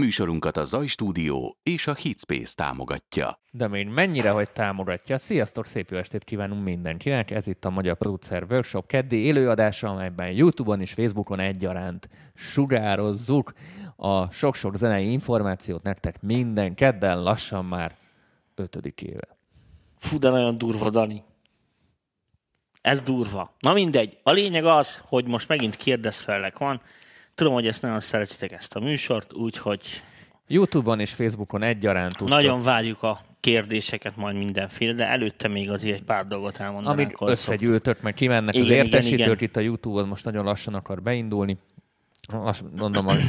Műsorunkat a Zaj Stúdió és a Hitspace támogatja. De még mennyire, hogy támogatja. Sziasztok, szép jó estét kívánunk mindenkinek. Ez itt a Magyar Producer Workshop keddi élőadása, amelyben YouTube-on és Facebookon egyaránt sugározzuk a sok-sok zenei információt nektek minden kedden, lassan már ötödik éve. Fú, de nagyon durva, Dani. Ez durva. Na mindegy. A lényeg az, hogy most megint kérdezfelek van. Tudom, hogy ezt nagyon szeretitek ezt a műsort, úgyhogy YouTube-on és Facebookon egyaránt tudtok. nagyon várjuk a kérdéseket majd mindenféle, de előtte még azért egy pár dolgot elmondanánk. Hogy összegyűltök, meg kimennek Igen, az igen, értesítők igen. itt a YouTube-on, most nagyon lassan akar beindulni. Azt mondom, az,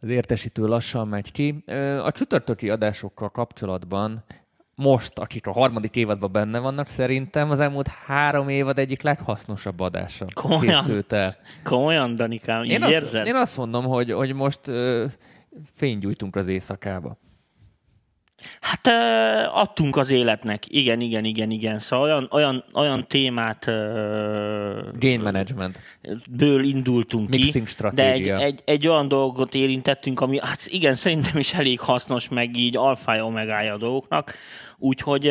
az értesítő lassan megy ki. A csütörtöki adásokkal kapcsolatban most, akik a harmadik évadban benne vannak, szerintem az elmúlt három évad egyik leghasznosabb adása Komolyan? készült el. Komolyan, Danikám, így Én azt, érzed? én azt mondom, hogy, hogy most ö, fénygyújtunk az éjszakába. Hát adtunk az életnek. Igen, igen, igen, igen. Szóval olyan, olyan, olyan témát Gain management. ből indultunk Mixing ki, de egy, stratégia. egy, egy olyan dolgot érintettünk, ami hát igen, szerintem is elég hasznos, meg így alfája omegája a dolgoknak. Úgyhogy,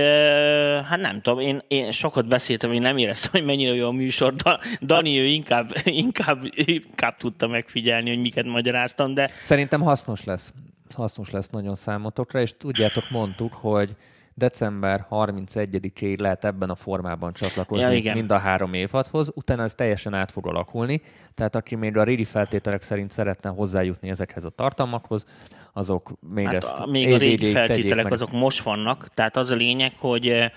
hát nem tudom, én, én sokat beszéltem, én nem éreztem, hogy mennyire jó a műsor. Da, Dani, ő inkább, inkább, inkább tudta megfigyelni, hogy miket magyaráztam, de Szerintem hasznos lesz. Hasznos lesz nagyon számotokra, és tudjátok, mondtuk, hogy december 31-ig lehet ebben a formában csatlakozni Ja, igen. mind a három évadhoz, utána ez teljesen át fog alakulni, tehát aki még a régi feltételek szerint szeretne hozzájutni ezekhez a tartalmakhoz, azok még Hát ezt még a régi feltételek azok most vannak, tehát az a lényeg, hogy eh,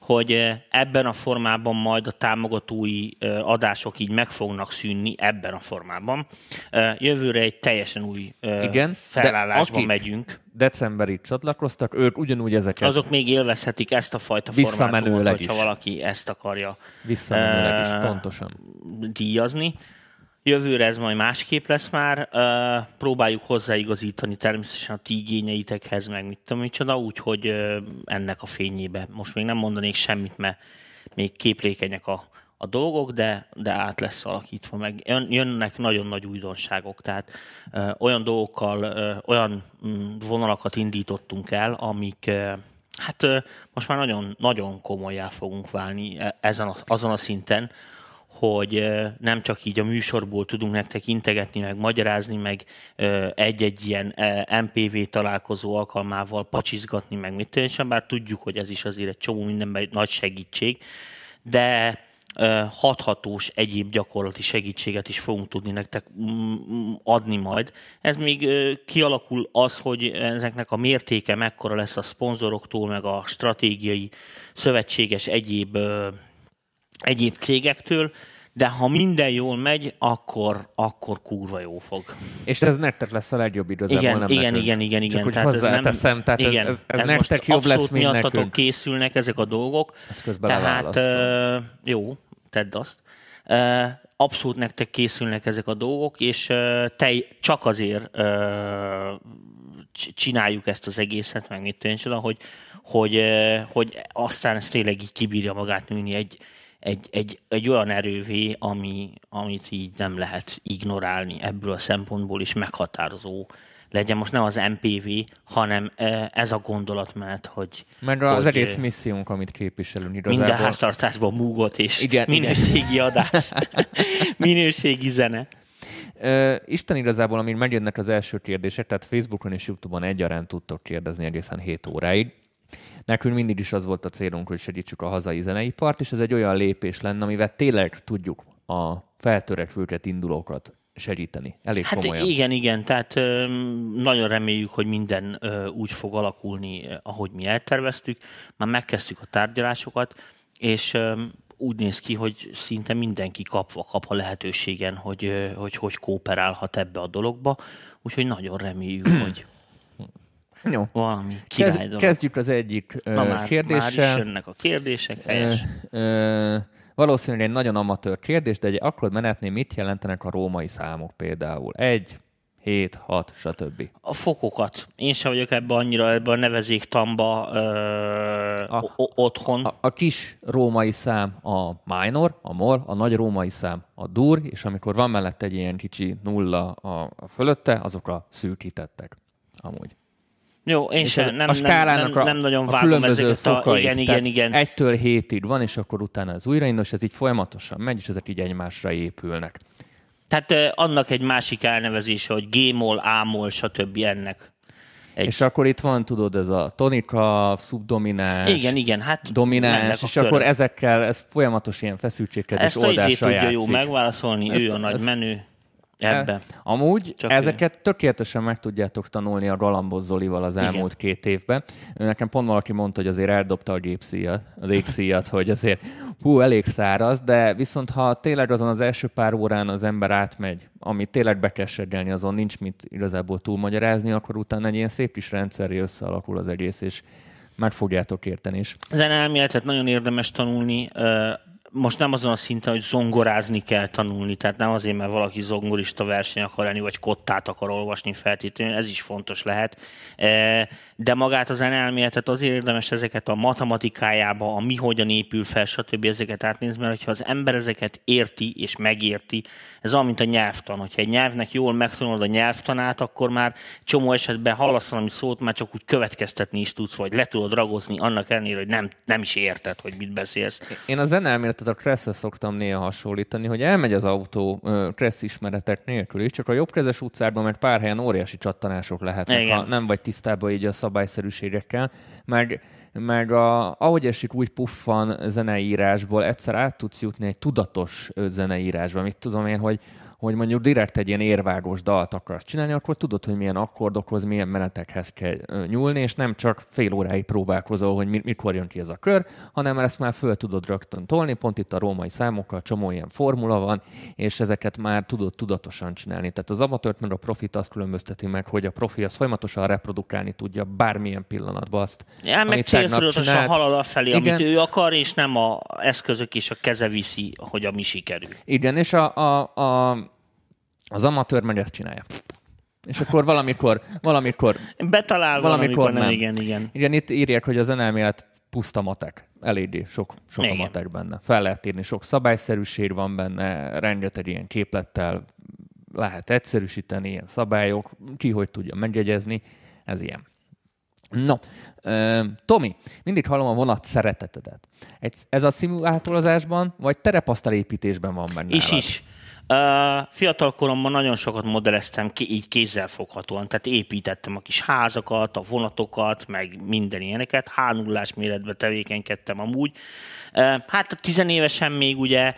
hogy eh, ebben a formában majd a támogatói eh, adások így meg fognak szűnni ebben a formában. Eh, Jövőre egy teljesen új Igen, de felállásba akik- megyünk. Decemberig csatlakoztak, ők ugyanúgy ezeket Azok még élvezhetik ezt a fajta formátumot, hogyha is. valaki ezt akarja visszamenőleg is, pontosan. díjazni. Jövőre ez majd másképp lesz már. Próbáljuk hozzáigazítani természetesen a ti igényeitekhez, meg mit tudom micsoda, úgyhogy ennek a fényébe most még nem mondanék semmit, mert még képlékenyek a, a dolgok, de, de át lesz alakítva meg. Jön, jönnek nagyon nagy újdonságok, tehát ö, olyan dolgokkal, ö, olyan mm, vonalakat indítottunk el, amik ö, hát ö, most már nagyon, nagyon komolyá fogunk válni e- ezen a, azon a szinten, hogy nem csak így a műsorból tudunk nektek integetni, meg magyarázni, meg egy-egy ilyen MPV találkozó alkalmával pacsizgatni, meg mit és bár tudjuk, hogy ez is azért egy csomó mindenben nagy segítség, de hathatós egyéb gyakorlati segítséget is fogunk tudni nektek adni majd. Ez még kialakul az, hogy ezeknek a mértéke mekkora lesz a szponzoroktól, meg a stratégiai szövetséges egyéb egyéb cégektől, de ha minden jól megy, akkor, akkor kurva jó fog. És ez nektek lesz a legjobb igazából, Igen, nem igen, nekünk. igen, igen, igen. Csak Tehát ez nem- hozzáteszem, tehát igen, ez, ez, ez, ez nektek jobb lesz, abszolút mint miattatok nekünk. készülnek ezek a dolgok. Ezt közben Tehát ö, jó, tedd azt. Ö, abszolút nektek készülnek ezek a dolgok, és ö, te csak azért c- csináljuk ezt az egészet, meg mit tudom én csoda, hogy, hogy, hogy aztán ez tényleg így kibírja magát nőni egy, egy, egy, egy olyan erővé, ami, amit így nem lehet ignorálni ebből a szempontból is meghatározó legyen most nem az MPV, hanem ö, ez a gondolatmenet, hogy Meg az hogy, egész ö, missziónk, amit képviselünk minden igazából. háztartásban múgot és Igen, igen, minőségi adás, minőségi zene. Ö, Isten igazából, amíg megjönnek az első kérdések, tehát Facebookon és YouTube-on egyaránt tudtok kérdezni egészen 7 óráig. Nekünk mindig is az volt a célunk, hogy segítsük a hazai zeneipart, és ez egy olyan lépés lenne, amivel tényleg tudjuk a feltörekvőket, indulókat segíteni. Elég Hát komolyan. igen, igen, tehát ö, nagyon reméljük, hogy minden ö, úgy fog alakulni, ahogy mi elterveztük. Már megkezdtük a tárgyalásokat, és ö, úgy néz ki, hogy szinte mindenki kapva kap a lehetőségen, hogy, hogy hogy kooperálhat ebbe a dologba. Úgyhogy nagyon reméljük, hogy Jó. valami király dolog. kezdjük az egyik ö, Na már, már is kérdéssel. jönnek a kérdések, Ö, helyes. ö, valószínűleg egy nagyon amatőr kérdés, de egy akkor menetnél mit jelentenek a római számok például? Egy, 7, 6, stb. A fokokat. Én sem vagyok ebbe annyira ebbe a nevezéktamba ö, A- o- otthon. A, a kis római szám a minor, a mol, a nagy római szám a dur, és amikor van mellette egy ilyen kicsi nulla a, a fölötte, azok a szűkítettek. Amúgy. Jó, én És sem, a- nem, a nem, skálának nem, a, nem nagyon a vágom ezeket a... fokait, Igen, igen, igen. Egytől hétig van, és akkor utána ez újraindul, és ez így folyamatosan megy, és ezek így egymásra épülnek. Tehát ö, annak egy másik elnevezése, hogy G-mol, A-mol, stb. ennek. Egy- És akkor itt van, tudod, ez a tonika, szubdomináns, Igen, igen, hát domináns, a és akkor körök. ezekkel, ez folyamatos ilyen feszültségkedés Ezt a izé oldásra tudja jó játszik. megválaszolni, Ezt- ő a nagy ezt- menő ebbe. Amúgy Csak ezeket tökéletesen meg tudjátok tanulni a Galambos Zolival az Igen. elmúlt két évben. Nekem pont valaki mondta, hogy azért eldobta a gépszíjat, az égszíjat, hogy azért hú, elég száraz, de viszont ha tényleg azon az első pár órán az ember átmegy, ami tényleg be kell seggelni, azon nincs mit igazából túlmagyarázni, akkor utána egy ilyen szép kis rendszerre összealakul az egész, és meg fogjátok érteni is. Zenelméletet nagyon érdemes tanulni, most nem azon a szinten, hogy zongorázni kell tanulni, tehát nem azért, mert valaki zongorista verseny akar lenni, vagy kottát akar olvasni feltétlenül, ez is fontos lehet. E, De magát az elméletet azért érdemes ezeket a matematikájába, a mi hogyan épül fel, stb. ezeket átnézni, mert hogyha az ember ezeket érti és megérti, ez olyan, mint a nyelvtan. Hogyha egy nyelvnek jól megtanulod a nyelvtanát, akkor már csomó esetben hallasz valami szót, már csak úgy következtetni is tudsz, vagy le tudod ragozni annak ellenére, hogy nem, nem is érted, hogy mit beszélsz. Én a zeneelméletet a Kressz-hez szoktam néha hasonlítani, hogy elmegy az autó Kressz ismeretek nélkül is, csak a jobbkezes utcában, mert pár helyen óriási csattanások lehetnek, Igen. ha nem vagy tisztában így a szabályszerűségekkel, meg, meg a, ahogy esik úgy puffan zeneírásból, egyszer át tudsz jutni egy tudatos zeneírásba. Mit tudom én, hogy, hogy mondjuk direkt egy ilyen érvágós dalt akarsz csinálni, akkor tudod, hogy milyen akkordokhoz, milyen menetekhez kell nyúlni, és nem csak fél óráig próbálkozol, hogy mi- mikor jön ki ez a kör, hanem ezt már föl tudod rögtön tolni, pont itt a római számokkal csomó ilyen formula van, és ezeket már tudod tudatosan csinálni. Tehát az amatőrt meg a profit azt különbözteti meg, hogy a profi az folyamatosan reprodukálni tudja bármilyen pillanatban azt, Ja, meg céltudatosan halad a felé, Igen. amit ő akar, és nem a eszközök és a keze viszi, hogy a mi sikerül. Igen, és a, a, a, az amatőr meg ezt csinálja. És akkor valamikor, valamikor, Betalál Valamikor valamikor nem. Igen, igen. igen, itt írják, hogy az önelmélet puszta matek. Eléggé sok, sok a Igen. matek benne. Fel lehet írni, sok szabályszerűség van benne, rengeteg ilyen képlettel lehet egyszerűsíteni, ilyen szabályok, ki hogy tudja megjegyezni, ez ilyen. No, Tomi, mindig hallom a vonat szeretetedet. Ez a szimulátorozásban, vagy terepasztalépítésben van benne? Is is. Uh, fiatal koromban nagyon sokat modelleztem ki, így kézzelfoghatóan, tehát építettem a kis házakat, a vonatokat, meg minden ilyeneket, h 0 méretben tevékenykedtem amúgy. Hát a tizenévesen még ugye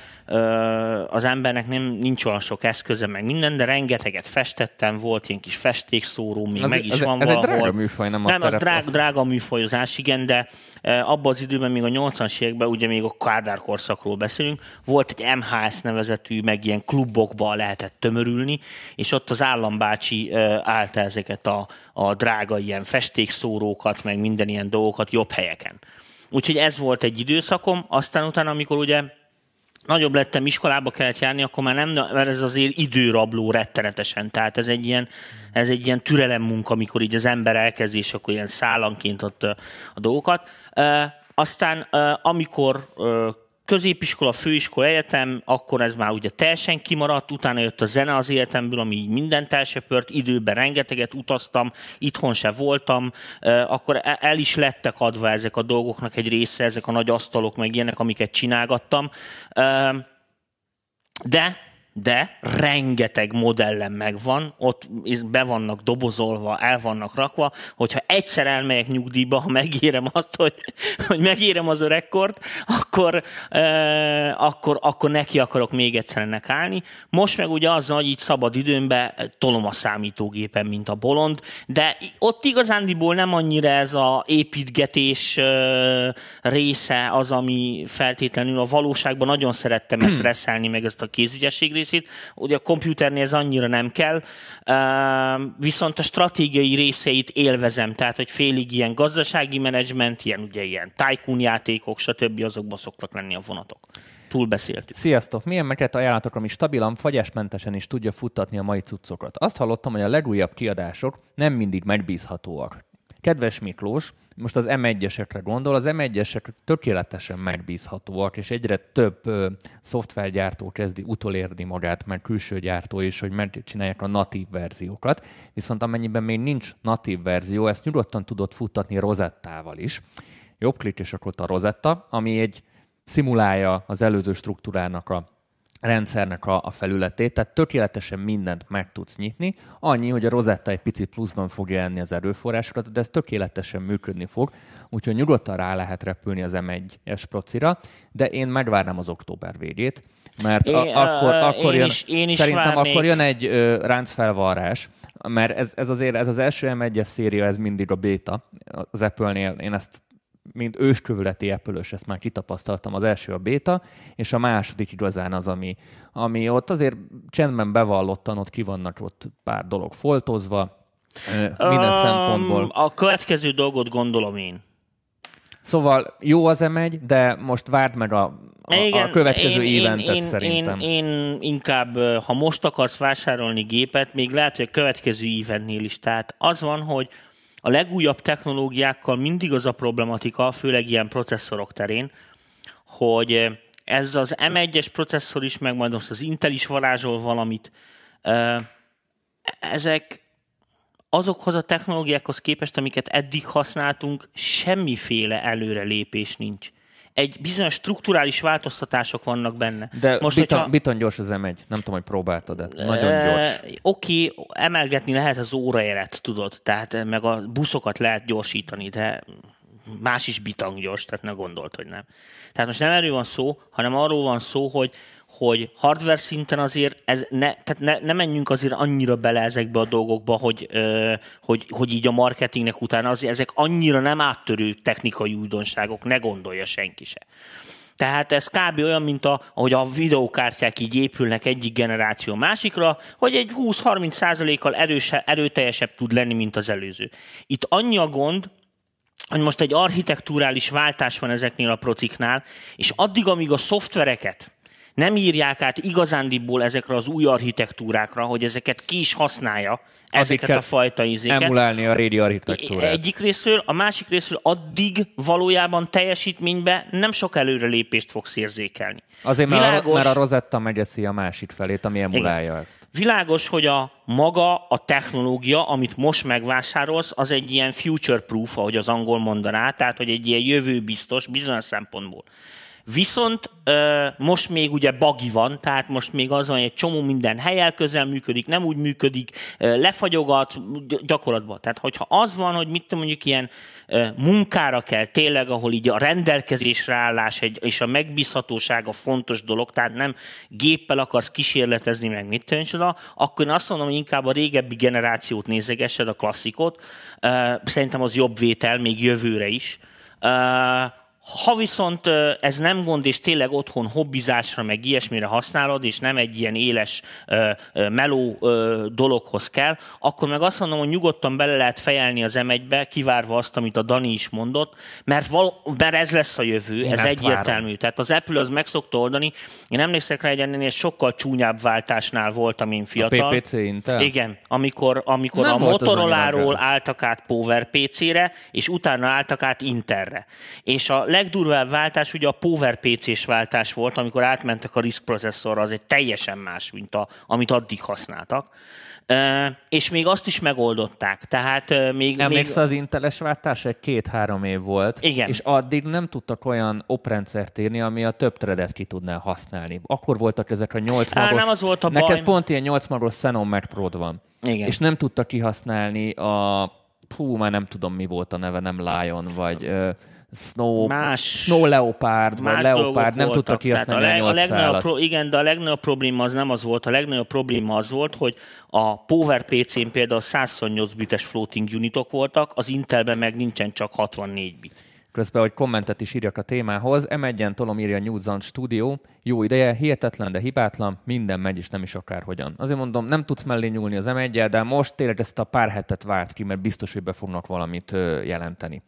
az embernek nem, nincs olyan sok eszköze, meg minden, de rengeteget festettem, volt ilyen kis festékszóró, még Az- meg is ez- van ez egy valahol. drága műfaj, nem a Nem, az drága, műfajozás, igen, de abban az időben, még a 80-as években, ugye még a Kádár korszakról beszélünk, volt egy MHS nevezetű, meg ilyen klubokba lehetett tömörülni, és ott az állambácsi állta ezeket a, a drága ilyen festékszórókat, meg minden ilyen dolgokat jobb helyeken. Úgyhogy ez volt egy időszakom, aztán utána, amikor ugye nagyobb lettem, iskolába kellett járni, akkor már nem, mert ez azért időrabló rettenetesen. Tehát ez egy ilyen, ez egy ilyen türelem munka, amikor így az ember elkezdi, és akkor ilyen szállanként ott a dolgokat. Aztán, amikor középiskola, főiskola, egyetem, akkor ez már ugye teljesen kimaradt, utána jött a zene az életemből, ami így mindent elsöpört, időben rengeteget utaztam, itthon se voltam, akkor e- el is lettek adva ezek a dolgoknak egy része, ezek a nagy asztalok, meg ilyenek, amiket csinálgattam. De, de rengeteg modellem megvan, ott be vannak dobozolva, el vannak rakva, hogyha egyszer elmegyek nyugdíjba, ha megérem azt, hogy, hogy megérem az öregkort, akkor, eh, akkor, akkor neki akarok még egyszer ennek állni. Most meg ugye azzal, hogy így szabad időmben tolom a számítógépen, mint a bolond, de ott igazándiból nem annyira ez a építgetés eh, része az, ami feltétlenül a valóságban nagyon szerettem ezt reszelni, meg ezt a kézügyesség részét. Ugye a komputernél ez annyira nem kell, viszont a stratégiai részeit élvezem, tehát hogy félig ilyen gazdasági menedzsment, ilyen ugye ilyen tycoon játékok, stb. azokban szoktak lenni a vonatok. túlbeszéltük. Sziasztok! Milyen meket ajánlatok, ami stabilan, fagyásmentesen is tudja futtatni a mai cuccokat? Azt hallottam, hogy a legújabb kiadások nem mindig megbízhatóak. Kedves Miklós, most az M1-esekre gondol, az M1-esek tökéletesen megbízhatóak, és egyre több ö, szoftvergyártó kezdi utolérni magát, mert külső gyártó is, hogy megcsinálják a natív verziókat. Viszont amennyiben még nincs natív verzió, ezt nyugodtan tudod futtatni Rosettával is. Jobb klik és akkor a Rosetta, ami egy szimulálja az előző struktúrának a rendszernek a, a felületét, tehát tökéletesen mindent meg tudsz nyitni, annyi, hogy a Rosetta egy picit pluszban fogja enni az erőforrásokat, de ez tökéletesen működni fog, úgyhogy nyugodtan rá lehet repülni az M1-es procira, de én megvárnám az október végét, mert a, Én, akkor, akkor én jön, is- én is szerintem várnék. akkor jön egy ö, ráncfelvarrás, mert ez, ez azért ez az első M1-es széria, ez mindig a beta az Apple-nél, én ezt mint őskövületi apple ezt már kitapasztaltam, az első a béta, és a második igazán az, ami, ami ott azért csendben bevallottan, ott ki vannak ott pár dolog foltozva, minden Öm, szempontból. A következő dolgot gondolom én. Szóval jó az M1, de most várd meg a, a, a következő én, éventet én, szerintem. Én, én inkább, ha most akarsz vásárolni gépet, még lehet, hogy a következő éventnél is. Tehát az van, hogy a legújabb technológiákkal mindig az a problematika, főleg ilyen processzorok terén, hogy ez az M1-es processzor is, meg majd most az Intel is varázsol valamit, ezek azokhoz a technológiákhoz képest, amiket eddig használtunk, semmiféle előrelépés nincs. Egy bizonyos strukturális változtatások vannak benne. De Most, biton, hogyha- biton gyors az M1. Nem tudom, hogy próbáltad de Nagyon gyors. Oké, emelgetni lehet az óraélet, tudod, tehát eh, meg a buszokat lehet gyorsítani, de más is bitang gyors, tehát ne gondolt, hogy nem. Tehát most nem erről van szó, hanem arról van szó, hogy hogy hardware szinten azért ez ne, tehát ne, ne menjünk azért annyira bele ezekbe a dolgokba, hogy, ö, hogy, hogy így a marketingnek utána azért ezek annyira nem áttörő technikai újdonságok, ne gondolja senki se. Tehát ez kb. olyan, mint a, ahogy a videókártyák így épülnek egyik generáció másikra, hogy egy 20-30 százalékkal erőse, erőteljesebb tud lenni, mint az előző. Itt annyi a gond, hogy most egy architektúrális váltás van ezeknél a prociknál, és addig, amíg a szoftvereket nem írják át igazándiból ezekre az új architektúrákra, hogy ezeket ki is használja, ezeket kell a fajta izéket. Emulálni a régi architektúrát. Egyik részről, a másik részről addig valójában teljesítménybe nem sok előrelépést fogsz érzékelni. Azért, mert, a, Világos- mert a Rosetta megeszi a másik felét, ami emulálja ezt. Világos, hogy a maga a technológia, amit most megvásárolsz, az egy ilyen future proof, ahogy az angol mondaná, tehát hogy egy ilyen jövőbiztos bizonyos szempontból. Viszont ö, most még ugye bagi van, tehát most még az van, hogy egy csomó minden helyel közel működik, nem úgy működik, ö, lefagyogat gy- gyakorlatban. Tehát hogyha az van, hogy mit mondjuk ilyen ö, munkára kell tényleg, ahol így a rendelkezésre állás egy, és a megbízhatóság a fontos dolog, tehát nem géppel akarsz kísérletezni, meg mit tudom, akkor én azt mondom, hogy inkább a régebbi generációt nézegessed, a klasszikot. Ö, Szerintem az jobb vétel, még jövőre is. Ö, ha viszont ez nem gond, és tényleg otthon hobbizásra, meg ilyesmire használod, és nem egy ilyen éles, meló dologhoz kell, akkor meg azt mondom, hogy nyugodtan bele lehet fejelni az M1-be, kivárva azt, amit a Dani is mondott, mert, val- mert ez lesz a jövő, Én ez egyértelmű. várom. Tehát az Apple az meg szokta oldani. Én emlékszek rá, egy ennél sokkal csúnyább váltásnál voltam én fiatal. PPC Intel? Igen, amikor, amikor Nem a annyira álltak át Power PC-re, és utána álltak át Interre. És a legdurvább váltás ugye a Power PC-s váltás volt, amikor átmentek a RISC processzorra, az egy teljesen más, mint a, amit addig használtak. Ö, és még azt is megoldották. Tehát ö, még, még Emlékszel az Inteles váltás? Egy két-három év volt. Igen. És addig nem tudtak olyan oprendszert írni, ami a több threadet ki tudná használni. Akkor voltak ezek a 8 Á, magos... nem az volt a Neked baj. pont ilyen 8 magos Xenon Mac Pro-d van. Igen. És nem tudtak kihasználni a... Hú, már nem tudom, mi volt a neve, nem Lion, vagy uh, Snow, Más- Snow Leopard, vagy más Leopard, dolgok nem tudtak kihasználni a, a, leg, a 8 legnagyobb pro, Igen, de a legnagyobb probléma az nem az volt. A legnagyobb probléma az volt, hogy a Power PC-n például 128 bites floating unitok voltak, az Intelben meg nincsen csak 64 bit. Közben, hogy kommentet is írjak a témához, M1-en tolom írja New Zone Studio, jó ideje, hihetetlen, de hibátlan, minden megy, és nem is akárhogyan. Azért mondom, nem tudsz mellé nyúlni az m de most tényleg ezt a pár hetet várt ki, mert biztos, hogy be fognak valamit jelenteni.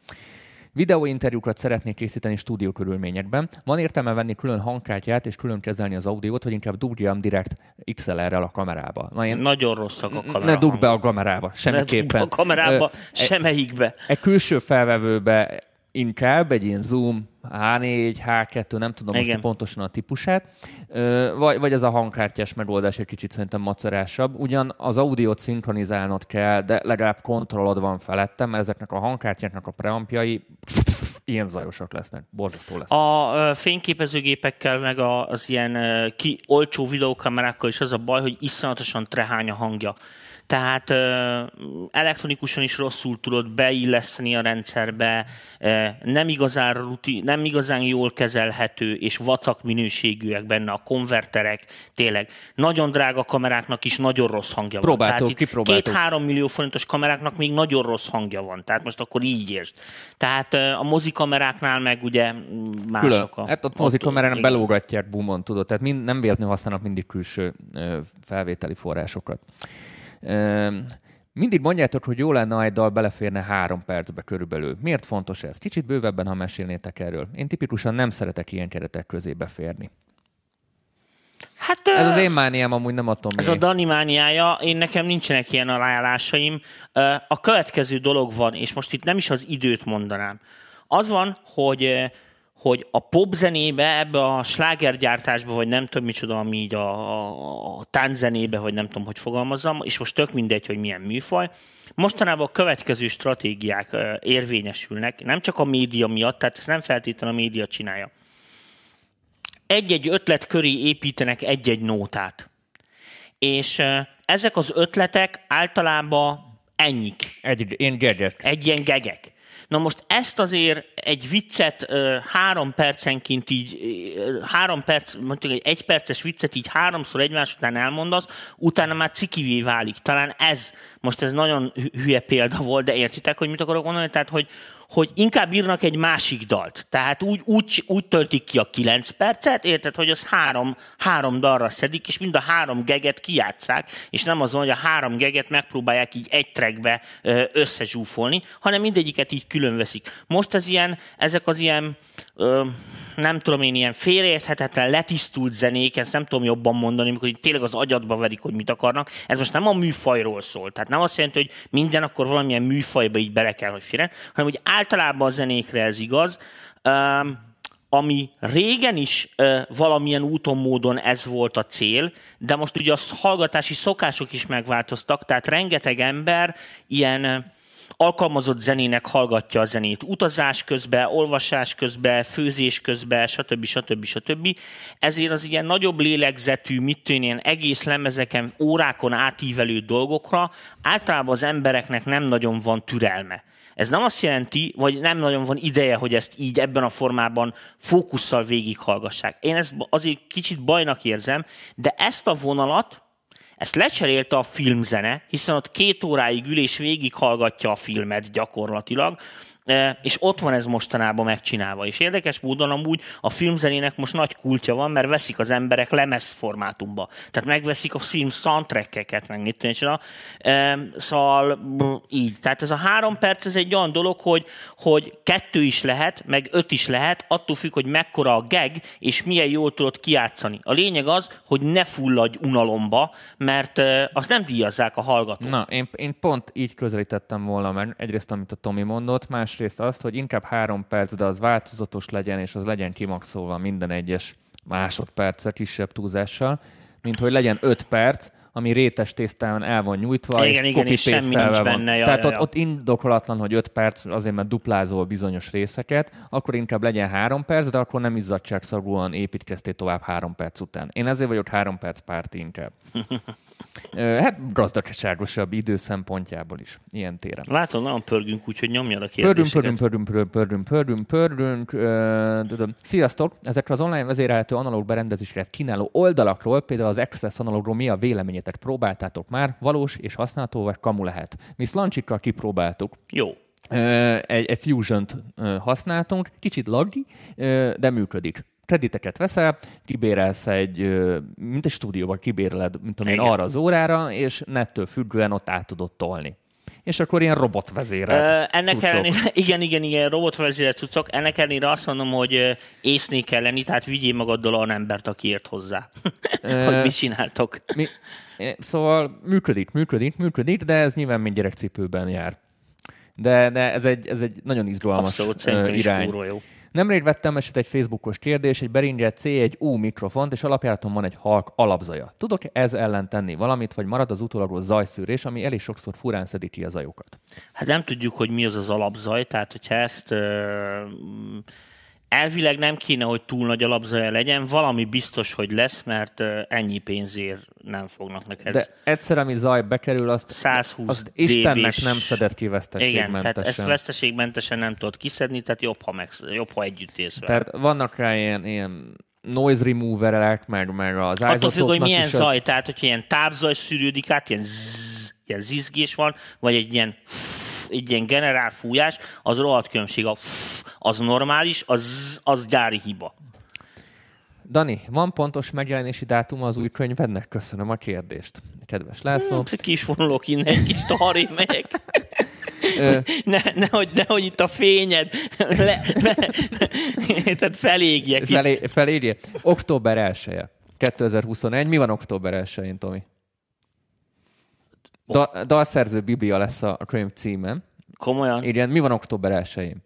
Videóinterjúkat szeretnék készíteni stúdió körülményekben. Van értelme venni külön hangkártyát és külön kezelni az audiót, vagy inkább dugjam direkt XLR-rel a kamerába. Na, én Nagyon rosszak a kamera. Ne dugd be a kamerába, semmiképpen. Ne a kamerába, semmelyikbe. Egy külső felvevőbe inkább egy ilyen Zoom H4, H2, nem tudom Igen. most pontosan a típusát, vagy, vagy ez a hangkártyás megoldás egy kicsit szerintem macerásabb. Ugyan az audiót szinkronizálnod kell, de legalább kontrollod van felettem, mert ezeknek a hangkártyáknak a preampjai ilyen zajosak lesznek, borzasztó lesz. A fényképezőgépekkel, meg az ilyen ki, olcsó videókamerákkal is az a baj, hogy iszonyatosan trehány a hangja tehát elektronikusan is rosszul tudod beilleszteni a rendszerbe, nem igazán, ruti, nem igazán jól kezelhető, és vacak minőségűek benne a konverterek, tényleg. Nagyon drága kameráknak is nagyon rossz hangja van. Próbáltuk, kipróbáltuk. Két-három millió forintos kameráknak még nagyon rossz hangja van, tehát most akkor így értsd. Tehát a mozikameráknál meg ugye mások a... Hát a mozikamerán belógatják boomon, tudod, tehát mind, nem véletlenül használnak mindig külső felvételi forrásokat. Mindig mondjátok, hogy jó lenne, ha egy dal beleférne három percbe körülbelül. Miért fontos ez? Kicsit bővebben, ha mesélnétek erről. Én tipikusan nem szeretek ilyen keretek közé beférni. Hát, ez az én mániám, amúgy nem adom Ez a Dani mániája, én nekem nincsenek ilyen ajánlásaim. A következő dolog van, és most itt nem is az időt mondanám. Az van, hogy hogy a popzenébe, ebbe a slágergyártásba, vagy nem tudom micsoda, ami így a, a, a tánczenébe, vagy nem tudom, hogy fogalmazzam, és most tök mindegy, hogy milyen műfaj, mostanában a következő stratégiák érvényesülnek, nem csak a média miatt, tehát ezt nem feltétlenül a média csinálja. Egy-egy ötlet köré építenek egy-egy nótát. És ezek az ötletek általában ennyik. Egy ilyen gegek. Egy ilyen gegek. Na most ezt azért egy viccet három percenként így, három perc, mondjuk egy egy perces viccet így háromszor egymás után elmondasz, utána már cikivé válik. Talán ez, most ez nagyon hülye példa volt, de értitek, hogy mit akarok mondani? Tehát, hogy, hogy inkább írnak egy másik dalt. Tehát úgy, úgy, úgy töltik ki a kilenc percet, érted, hogy az három, három dalra szedik, és mind a három geget kijátszák, és nem azon, hogy a három geget megpróbálják így egy trackbe összezsúfolni, hanem mindegyiket így külön veszik. Most ez ilyen, ezek az ilyen ö, nem tudom én, ilyen félreérthetetlen, letisztult zenék, ezt nem tudom jobban mondani, amikor tényleg az agyadba verik, hogy mit akarnak. Ez most nem a műfajról szól. Tehát nem azt jelenti, hogy minden akkor valamilyen műfajba így bele kell, hogy férjen, hanem hogy általában a zenékre ez igaz. Um, ami régen is uh, valamilyen úton, módon ez volt a cél, de most ugye a hallgatási szokások is megváltoztak, tehát rengeteg ember ilyen alkalmazott zenének hallgatja a zenét utazás közben, olvasás közben, főzés közben, stb. stb. stb. Ezért az ilyen nagyobb lélegzetű, mit ilyen egész lemezeken, órákon átívelő dolgokra általában az embereknek nem nagyon van türelme. Ez nem azt jelenti, vagy nem nagyon van ideje, hogy ezt így ebben a formában fókusszal végighallgassák. Én ezt azért kicsit bajnak érzem, de ezt a vonalat ezt lecserélte a filmzene, hiszen ott két óráig ül és végighallgatja a filmet gyakorlatilag, és ott van ez mostanában megcsinálva. És érdekes módon amúgy a filmzenének most nagy kultja van, mert veszik az emberek lemez formátumba. Tehát megveszik a film soundtrackeket, meg mit tudom, Szóval így. Tehát ez a három perc, ez egy olyan dolog, hogy, hogy kettő is lehet, meg öt is lehet, attól függ, hogy mekkora a geg, és milyen jól tudod kiátszani. A lényeg az, hogy ne fulladj unalomba, mert azt nem díjazzák a hallgatók. Na, én, én pont így közelítettem volna meg egyrészt, amit a Tomi mondott, más másrészt azt, hogy inkább három perc, de az változatos legyen, és az legyen kimaxolva minden egyes másodperce kisebb túlzással, mint hogy legyen öt perc, ami rétes tésztán el van nyújtva, igen, és igen, és semmi nincs van. benne. Ja, Tehát ja, ja. Ott, ott indokolatlan, hogy öt perc, azért mert duplázol bizonyos részeket, akkor inkább legyen három perc, de akkor nem izzadságszagúan építkeztél tovább három perc után. Én ezért vagyok három perc párti inkább. Hát gazdaságosabb idő szempontjából is, ilyen téren. Látom, nagyon pörgünk, úgyhogy nyomjad a kérdéseket. Pörgünk, pörgünk, pörgünk, pörgünk, pörgünk, pörgünk. Sziasztok! Ezekre az online vezérelhető analóg berendezéseket kínáló oldalakról, például az Access analógról mi a véleményetek? Próbáltátok már? Valós és használható, vagy kamu lehet? Mi Slancsikkal kipróbáltuk. Jó. Egy, egy Fusion-t használtunk, kicsit laggy, de működik krediteket veszel, kibérelsz egy, mint egy stúdióban kibéreled, mint tudom én, arra az órára, és nettől függően ott át tudod tolni. és akkor ilyen robotvezérelt Ö, ennek cuccok. ellenére, igen, igen, igen, robotvezérelt cuccok. Ennek ellenére azt mondom, hogy ö, észné kell lenni, tehát vigyél magaddal olyan embert, aki ért hozzá, hogy mit csináltok. Mi, szóval működik, működik, működik, de ez nyilván még gyerekcipőben jár. De, de ez, egy, ez egy nagyon izgalmas Abszolút, is irány. kurva jó. Nemrég vettem eset egy Facebookos kérdés, egy Behringer C1U mikrofont, és alapjáraton van egy halk alapzaja. Tudok ez ellen tenni valamit, vagy marad az utólagos zajszűrés, ami elég sokszor furán szedi ki a zajokat? Hát nem tudjuk, hogy mi az az alapzaj, tehát hogyha ezt ö, elvileg nem kéne, hogy túl nagy alapzaja legyen, valami biztos, hogy lesz, mert ennyi pénzért nem fognak neked. De egyszer, ami zaj bekerül, azt, 120 azt Istennek nem szedett ki Igen, veszteségmentesen. tehát ezt veszteségmentesen nem tudod kiszedni, tehát jobb, ha, meg, jobb, ha együtt élsz vele. Tehát vannak rá ilyen, ilyen noise removerek, meg, meg az Attól függ, hogy milyen is az- zaj, tehát hogyha ilyen tápzaj szűrődik át, ilyen zzz, ilyen zizgés van, vagy egy ilyen egy ilyen generál fújás, az rohadt különbség. A az normális, az, az gyári hiba. Dani, van pontos megjelenési dátum az új könyvednek? Köszönöm a kérdést. Kedves László. Ki is vonulok innen, egy kis taré megyek. Ne, nehogy, nehogy itt a fényed le, le, tehát felégjek is. felé, felírja. Október 1 -e. 2021. Mi van október 1-én, Tomi? Da, dalszerző Biblia lesz a könyv címe. Komolyan? Írjen, mi van október 1-én?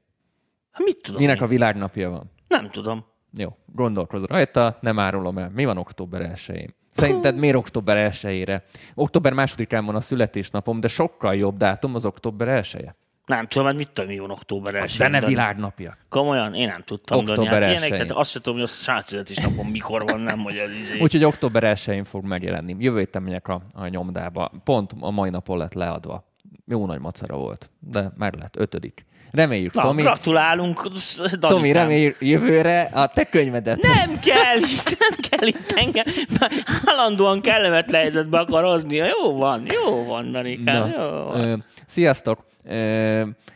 Hát mit tudom Minek én? a világnapja van? Nem tudom. Jó, gondolkozom rajta, nem árulom el. Mi van október 1-én? Szerinted miért október 1-ére? Október másodikán van a születésnapom, de sokkal jobb dátum az október 1 -e. Nem tudom, hát mit tudom, mi van október 1 A zene világnapja. Komolyan? Én nem tudtam. Dani. Október hát 1-én. ilyeneket, azt sem tudom, hogy a százszületésnapon mikor van, nem, hogy ez izé. Úgyhogy október 1-én fog megjelenni. Jövő héten megyek a, a nyomdába. Pont a mai napon lett leadva. Jó nagy macera volt, de már lett ötödik. Reméljük, Na, Tomi. gratulálunk, Danikám. Tomi, reméljük jövőre a te könyvedet. Nem kell itt, nem kell itt engem. Már Állandóan kellemetlen helyzetbe akar hozni. Jó van, jó van, Danikám, jó van. ö, sziasztok!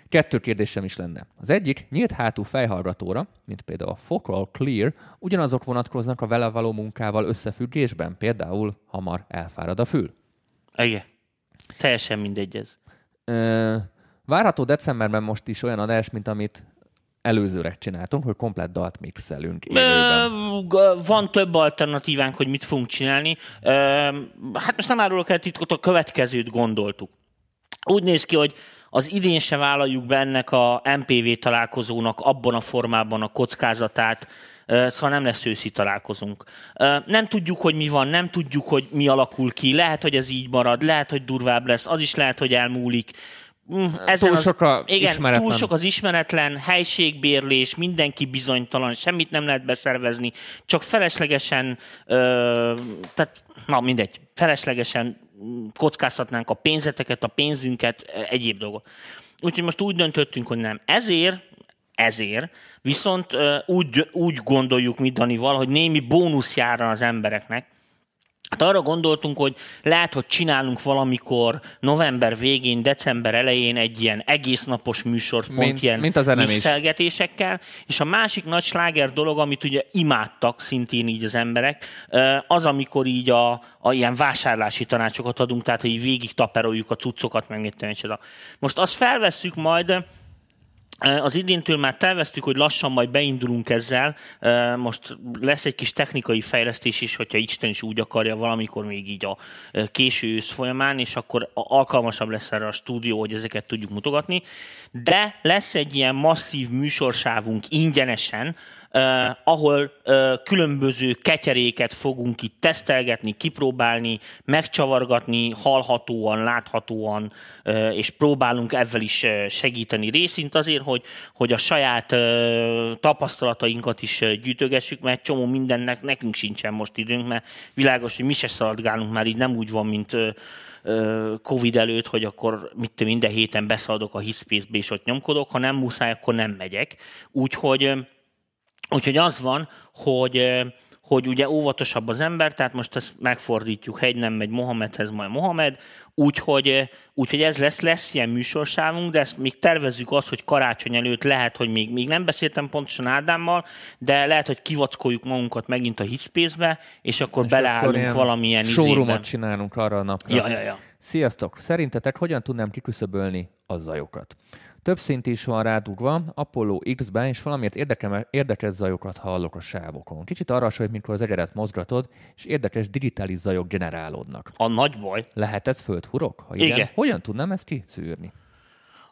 Kettő kérdésem is lenne. Az egyik, nyílt hátú fejhallgatóra, mint például a Focal Clear, ugyanazok vonatkoznak a vele való munkával összefüggésben, például hamar elfárad a fül. Igen. Teljesen mindegy ez. Várható decemberben most is olyan adás, mint amit előzőre csináltunk, hogy komplet dalt mixelünk élőben. Van több alternatívánk, hogy mit fogunk csinálni. Hát most nem árulok el titkot, a következőt gondoltuk. Úgy néz ki, hogy az idén se vállaljuk be ennek a MPV találkozónak abban a formában a kockázatát, szóval nem lesz őszi találkozunk. Nem tudjuk, hogy mi van, nem tudjuk, hogy mi alakul ki. Lehet, hogy ez így marad, lehet, hogy durvább lesz, az is lehet, hogy elmúlik. Mm, Ezen Túl sok a igen, ismeretlen. túl sok az ismeretlen, helységbérlés, mindenki bizonytalan, semmit nem lehet beszervezni, csak feleslegesen, ö, tehát, na mindegy, feleslegesen kockáztatnánk a pénzeteket, a pénzünket, ö, egyéb dolgok. Úgyhogy most úgy döntöttünk, hogy nem. Ezért, ezért, viszont ö, úgy, úgy gondoljuk mi Danival, hogy némi bónusz jár az embereknek, Hát arra gondoltunk, hogy lehet, hogy csinálunk valamikor november végén, december elején egy ilyen egész napos műsort, pont Mint- ilyen mint az mixelgetésekkel, és a másik nagy sláger dolog, amit ugye imádtak szintén így az emberek, az, amikor így a, a ilyen vásárlási tanácsokat adunk, tehát hogy végig taperoljuk a cuccokat, meg mit. Most azt felvesszük majd, az idéntől már terveztük, hogy lassan majd beindulunk ezzel. Most lesz egy kis technikai fejlesztés is, hogyha Isten is úgy akarja valamikor még így a késő ősz folyamán, és akkor alkalmasabb lesz erre a stúdió, hogy ezeket tudjuk mutogatni. De lesz egy ilyen masszív műsorsávunk ingyenesen, Uh, ahol uh, különböző ketyeréket fogunk itt tesztelgetni, kipróbálni, megcsavargatni hallhatóan, láthatóan, uh, és próbálunk ezzel is segíteni részint azért, hogy, hogy a saját uh, tapasztalatainkat is gyűjtögessük, mert csomó mindennek nekünk sincsen most időnk, mert világos, hogy mi se szaladgálunk már így nem úgy van, mint ö, Covid előtt, hogy akkor mit minden héten beszaladok a Hispace-be és ott nyomkodok, ha nem muszáj, akkor nem megyek. Úgyhogy Úgyhogy az van, hogy, hogy ugye óvatosabb az ember, tehát most ezt megfordítjuk, hegy nem megy Mohamedhez, majd Mohamed, úgyhogy, úgyhogy ez lesz, lesz ilyen műsorsávunk, de ezt még tervezzük azt, hogy karácsony előtt lehet, hogy még, még nem beszéltem pontosan Ádámmal, de lehet, hogy kivackoljuk magunkat megint a Hitspace-be, és akkor és beleállunk akkor valamilyen showroomot csinálunk arra a napra. Ja, ja, ja. Sziasztok! Szerintetek hogyan tudnám kiküszöbölni a zajokat? Több szint is van rádugva, Apollo X-ben, és valamiért érdeke, érdekes zajokat hallok a sávokon. Kicsit arra hogy mikor az egeret mozgatod, és érdekes digitális zajok generálódnak. A nagy baj. Lehet ez földhurok? Ha igen, igen. hogyan tudnám ezt kiszűrni?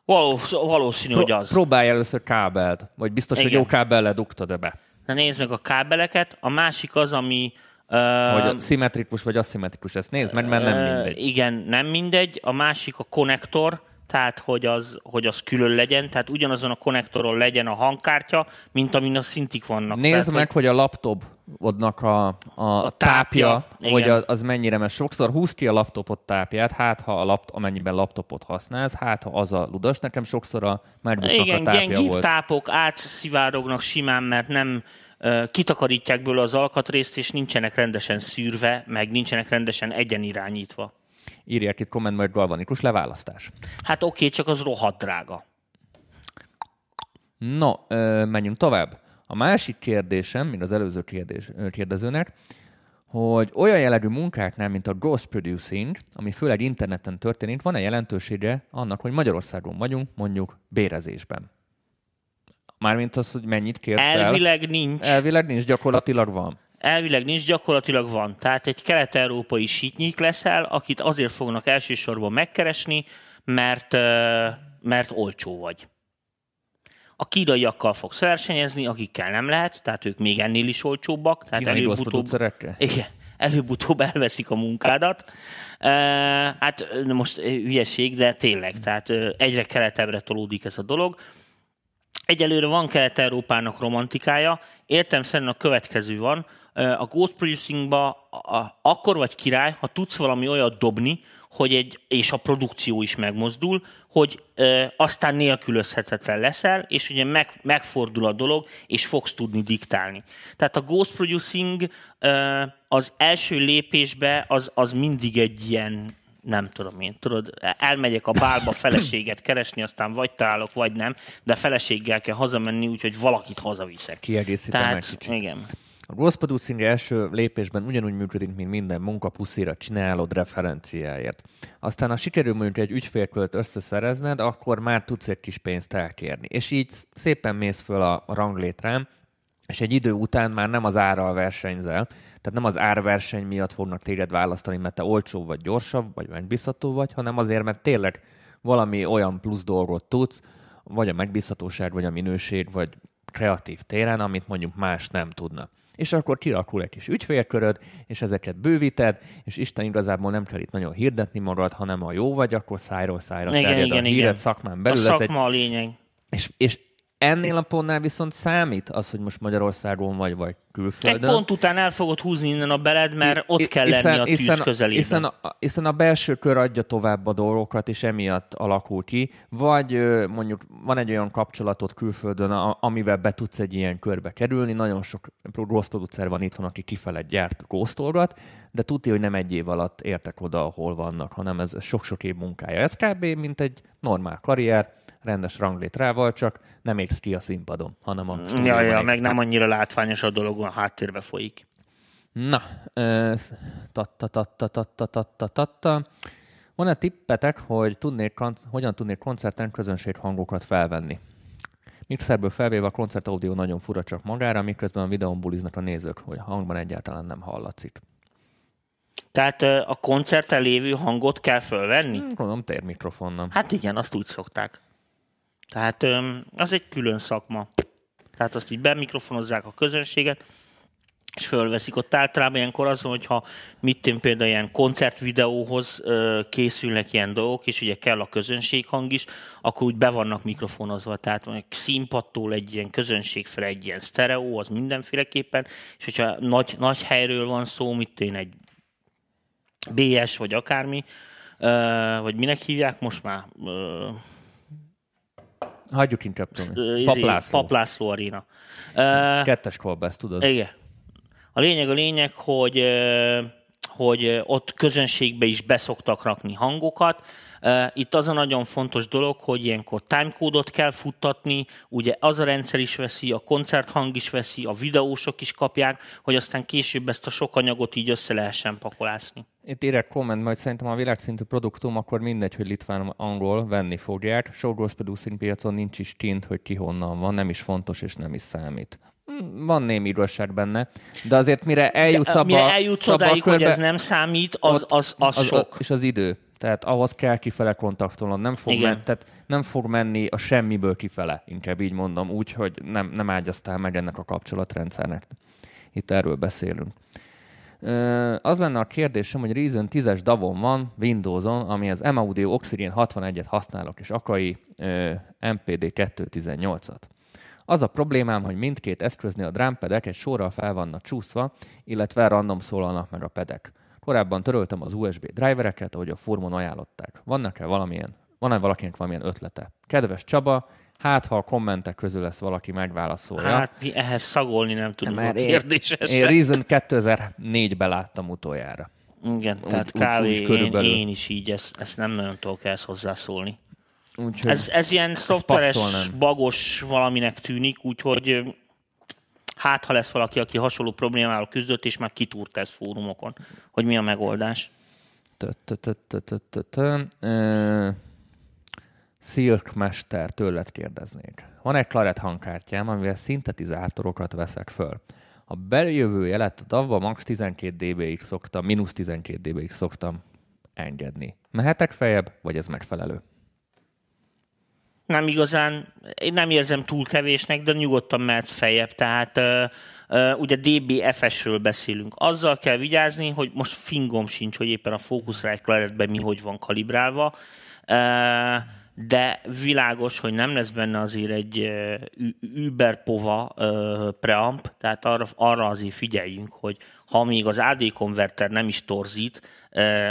Valósz, valószínű, Pro, hogy az. Próbálj először kábelt, vagy biztos, igen. hogy jó kábellel dugtad be. Na nézd meg a kábeleket. A másik az, ami Uh, vagy szimmetrikus, vagy aszimmetrikus, ezt nézd meg, mert nem mindegy. Uh, igen, nem mindegy. A másik a konnektor, tehát hogy az, hogy az külön legyen, tehát ugyanazon a konnektoron legyen a hangkártya, mint amin a szintik vannak. Nézd tehát, meg, hogy, hogy a laptopodnak a, a, a tápja, tápja hogy az, az mennyire, mert sokszor húz ki a laptopot tápját, hát ha a lapt, amennyiben laptopot használsz, hát ha az a ludas, nekem sokszor a MacBooknak Igen, a tápja volt. tápok átszivárognak simán, mert nem kitakarítják belőle az alkatrészt, és nincsenek rendesen szűrve, meg nincsenek rendesen egyenirányítva. Írják itt kommentben, hogy galvanikus leválasztás. Hát oké, okay, csak az rohadt drága. No, menjünk tovább. A másik kérdésem, mint az előző kérdés, kérdezőnek, hogy olyan jellegű munkáknál, mint a ghost producing, ami főleg interneten történik, van-e jelentősége annak, hogy Magyarországon vagyunk, mondjuk bérezésben? Mármint az, hogy mennyit kérsz Elvileg el. nincs. Elvileg nincs, gyakorlatilag van. Elvileg nincs, gyakorlatilag van. Tehát egy kelet-európai sítnyik leszel, akit azért fognak elsősorban megkeresni, mert, mert olcsó vagy. A kínaiakkal fogsz versenyezni, akikkel nem lehet, tehát ők még ennél is olcsóbbak. Tehát előbb-utóbb, igen, előbb-utóbb elveszik a munkádat. Hát most hülyeség, de tényleg, tehát egyre keletebbre tolódik ez a dolog. Egyelőre van Kelet-Európának romantikája, értem szerint a következő van, a Ghost Producingba akkor vagy király, ha tudsz valami olyat dobni, hogy egy, és a produkció is megmozdul, hogy e, aztán nélkülözhetetlen leszel, és ugye meg, megfordul a dolog, és fogsz tudni diktálni. Tehát a Ghost Producing e, az első lépésbe az, az mindig egy ilyen nem tudom én, tudod, elmegyek a bálba feleséget keresni, aztán vagy találok, vagy nem, de feleséggel kell hazamenni, úgyhogy valakit hazaviszek. Kiegészítem Tehát, meg kicsit. Igen. A growth producing első lépésben ugyanúgy működik, mint minden munkapuszira csinálod referenciáért. Aztán, ha sikerül mondjuk egy ügyfélkölt összeszerezned, akkor már tudsz egy kis pénzt elkérni. És így szépen mész föl a ranglétrán, és egy idő után már nem az árral versenyzel, tehát nem az árverseny miatt fognak téged választani, mert te olcsó vagy gyorsabb, vagy megbízható vagy, hanem azért, mert tényleg valami olyan plusz dolgot tudsz, vagy a megbízhatóság, vagy a minőség, vagy kreatív téren, amit mondjuk más nem tudna és akkor kirakul egy kis ügyfélköröd, és ezeket bővíted, és Isten igazából nem kell itt nagyon hirdetni magad, hanem ha jó vagy, akkor szájról szájra igen, terjed igen, a híred igen. szakmán belül. A szakma ez egy, a lényeg. És, és ennél a pontnál viszont számít az, hogy most Magyarországon vagy, vagy külföldön. Egy pont után el fogod húzni innen a beled, mert ott kell hiszen, lenni a tűz hiszen, közelében. Hiszen a, hiszen a belső kör adja tovább a dolgokat, és emiatt alakul ki. Vagy mondjuk van egy olyan kapcsolatot külföldön, amivel be tudsz egy ilyen körbe kerülni. Nagyon sok rossz producer van itthon, aki kifele gyárt góztolgat, de tudja, hogy nem egy év alatt értek oda, ahol vannak, hanem ez sok-sok év munkája. Ez kb. mint egy normál karrier, rendes ranglétrával, csak nem égsz ki a színpadon, hanem a Ja, ja, meg nem annyira látványos a dolog, a háttérbe folyik. Na, tatta, tatta, tatta, tatta. Van-e tippetek, hogy tudnék, hogyan tudnék koncerten közönség hangokat felvenni? Mixerből felvéve a koncert audio nagyon fura csak magára, miközben a videón buliznak a nézők, hogy a hangban egyáltalán nem hallatszik. Tehát a koncerten lévő hangot kell fölvenni? Hmm, gondolom térmikrofonnal. Hát igen, azt úgy szokták. Tehát az egy külön szakma. Tehát azt így bemikrofonozzák a közönséget, és fölveszik. Ott általában ilyenkor az, hogyha mit én például ilyen koncertvideóhoz készülnek ilyen dolgok, és ugye kell a közönséghang is, akkor úgy be vannak mikrofonozva. Tehát egy színpadtól egy ilyen közönség fel egy ilyen sztereó, az mindenféleképpen, és hogyha nagy, nagy helyről van szó, mit én egy BS vagy akármi, vagy minek hívják most már? Hagyjuk inkább, Tomi. Paplászló. Paplászló Arena. Kettes kolbász, tudod? Igen. A lényeg a lényeg, hogy, hogy ott közönségbe is beszoktak rakni hangokat, itt az a nagyon fontos dolog, hogy ilyenkor timecode-ot kell futtatni, ugye az a rendszer is veszi, a koncerthang is veszi, a videósok is kapják, hogy aztán később ezt a sok anyagot így össze lehessen pakolászni. Itt érek komment, majd szerintem a világszintű produktum, akkor mindegy, hogy litván angol venni fogják. Showgirls producing piacon nincs is kint, hogy ki honnan van, nem is fontos és nem is számít hm, van némi igazság benne, de azért mire eljutsz abba, mire eljutsz odáig, hogy ez nem számít, az, az, az, az sok. És az idő. Tehát ahhoz kell kifele kontaktolnod. Nem fog, men, tehát nem fog menni a semmiből kifele, inkább így mondom, úgy, hogy nem, nem ágyaztál meg ennek a kapcsolatrendszernek. Itt erről beszélünk. Az lenne a kérdésem, hogy Reason 10-es davon van Windows-on, ami az M-Audio Oxygen 61-et használok, és akai MPD 218-at. Az a problémám, hogy mindkét eszköznél a drámpedek egy sorral fel vannak csúszva, illetve random szólalnak meg a pedek. Korábban töröltem az USB drivereket, ahogy a formon ajánlották. Vannak-e valamilyen, van-e valakinek valamilyen ötlete? Kedves Csaba, hát ha a kommentek közül lesz valaki megválaszolja. Hát mi ehhez szagolni nem tudunk Mert a kérdésesre. Én, én Reason 2004-ben láttam utoljára. Igen, úgy, tehát kb. Úgy, úgy körülbelül. én, én is így, ezt, ezt nem nagyon tudok ehhez hozzászólni. Úgyhogy ez, ez ilyen szoftveres, bagos valaminek tűnik, úgyhogy hát ha lesz valaki, aki hasonló problémával küzdött, és már kitúrt ez fórumokon, hogy mi a megoldás. Silk Mester, tőled kérdeznék. Van egy Claret hangkártyám, amivel szintetizátorokat veszek föl. A beljövő jelet a DAV-ba max 12 dB-ig szoktam, mínusz 12 dB-ig szoktam engedni. Mehetek feljebb, vagy ez megfelelő? Nem igazán, én nem érzem túl kevésnek, de nyugodtan mehetsz feljebb. Tehát uh, uh, ugye DBFS-ről beszélünk. Azzal kell vigyázni, hogy most fingom sincs, hogy éppen a Focusrite mi hogy van kalibrálva, uh, de világos, hogy nem lesz benne azért egy Uber Pova preamp, tehát arra, arra azért figyeljünk, hogy ha még az AD konverter nem is torzít,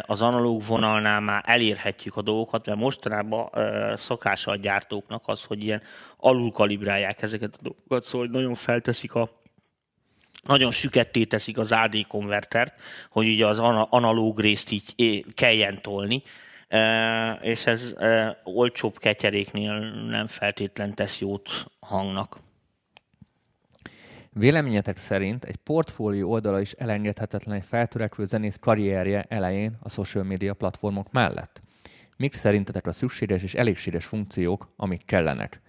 az analóg vonalnál már elérhetjük a dolgokat, mert mostanában szokása a gyártóknak az, hogy ilyen alul kalibrálják ezeket a dolgokat, szóval nagyon felteszik a nagyon süketté teszik az AD konvertert, hogy ugye az analóg részt így kelljen tolni, és ez olcsóbb ketyeréknél nem feltétlen tesz jót hangnak. Véleményetek szerint egy portfólió oldala is elengedhetetlen egy feltörekvő zenész karrierje elején a social media platformok mellett? Mik szerintetek a szükséges és elégséges funkciók, amik kellenek?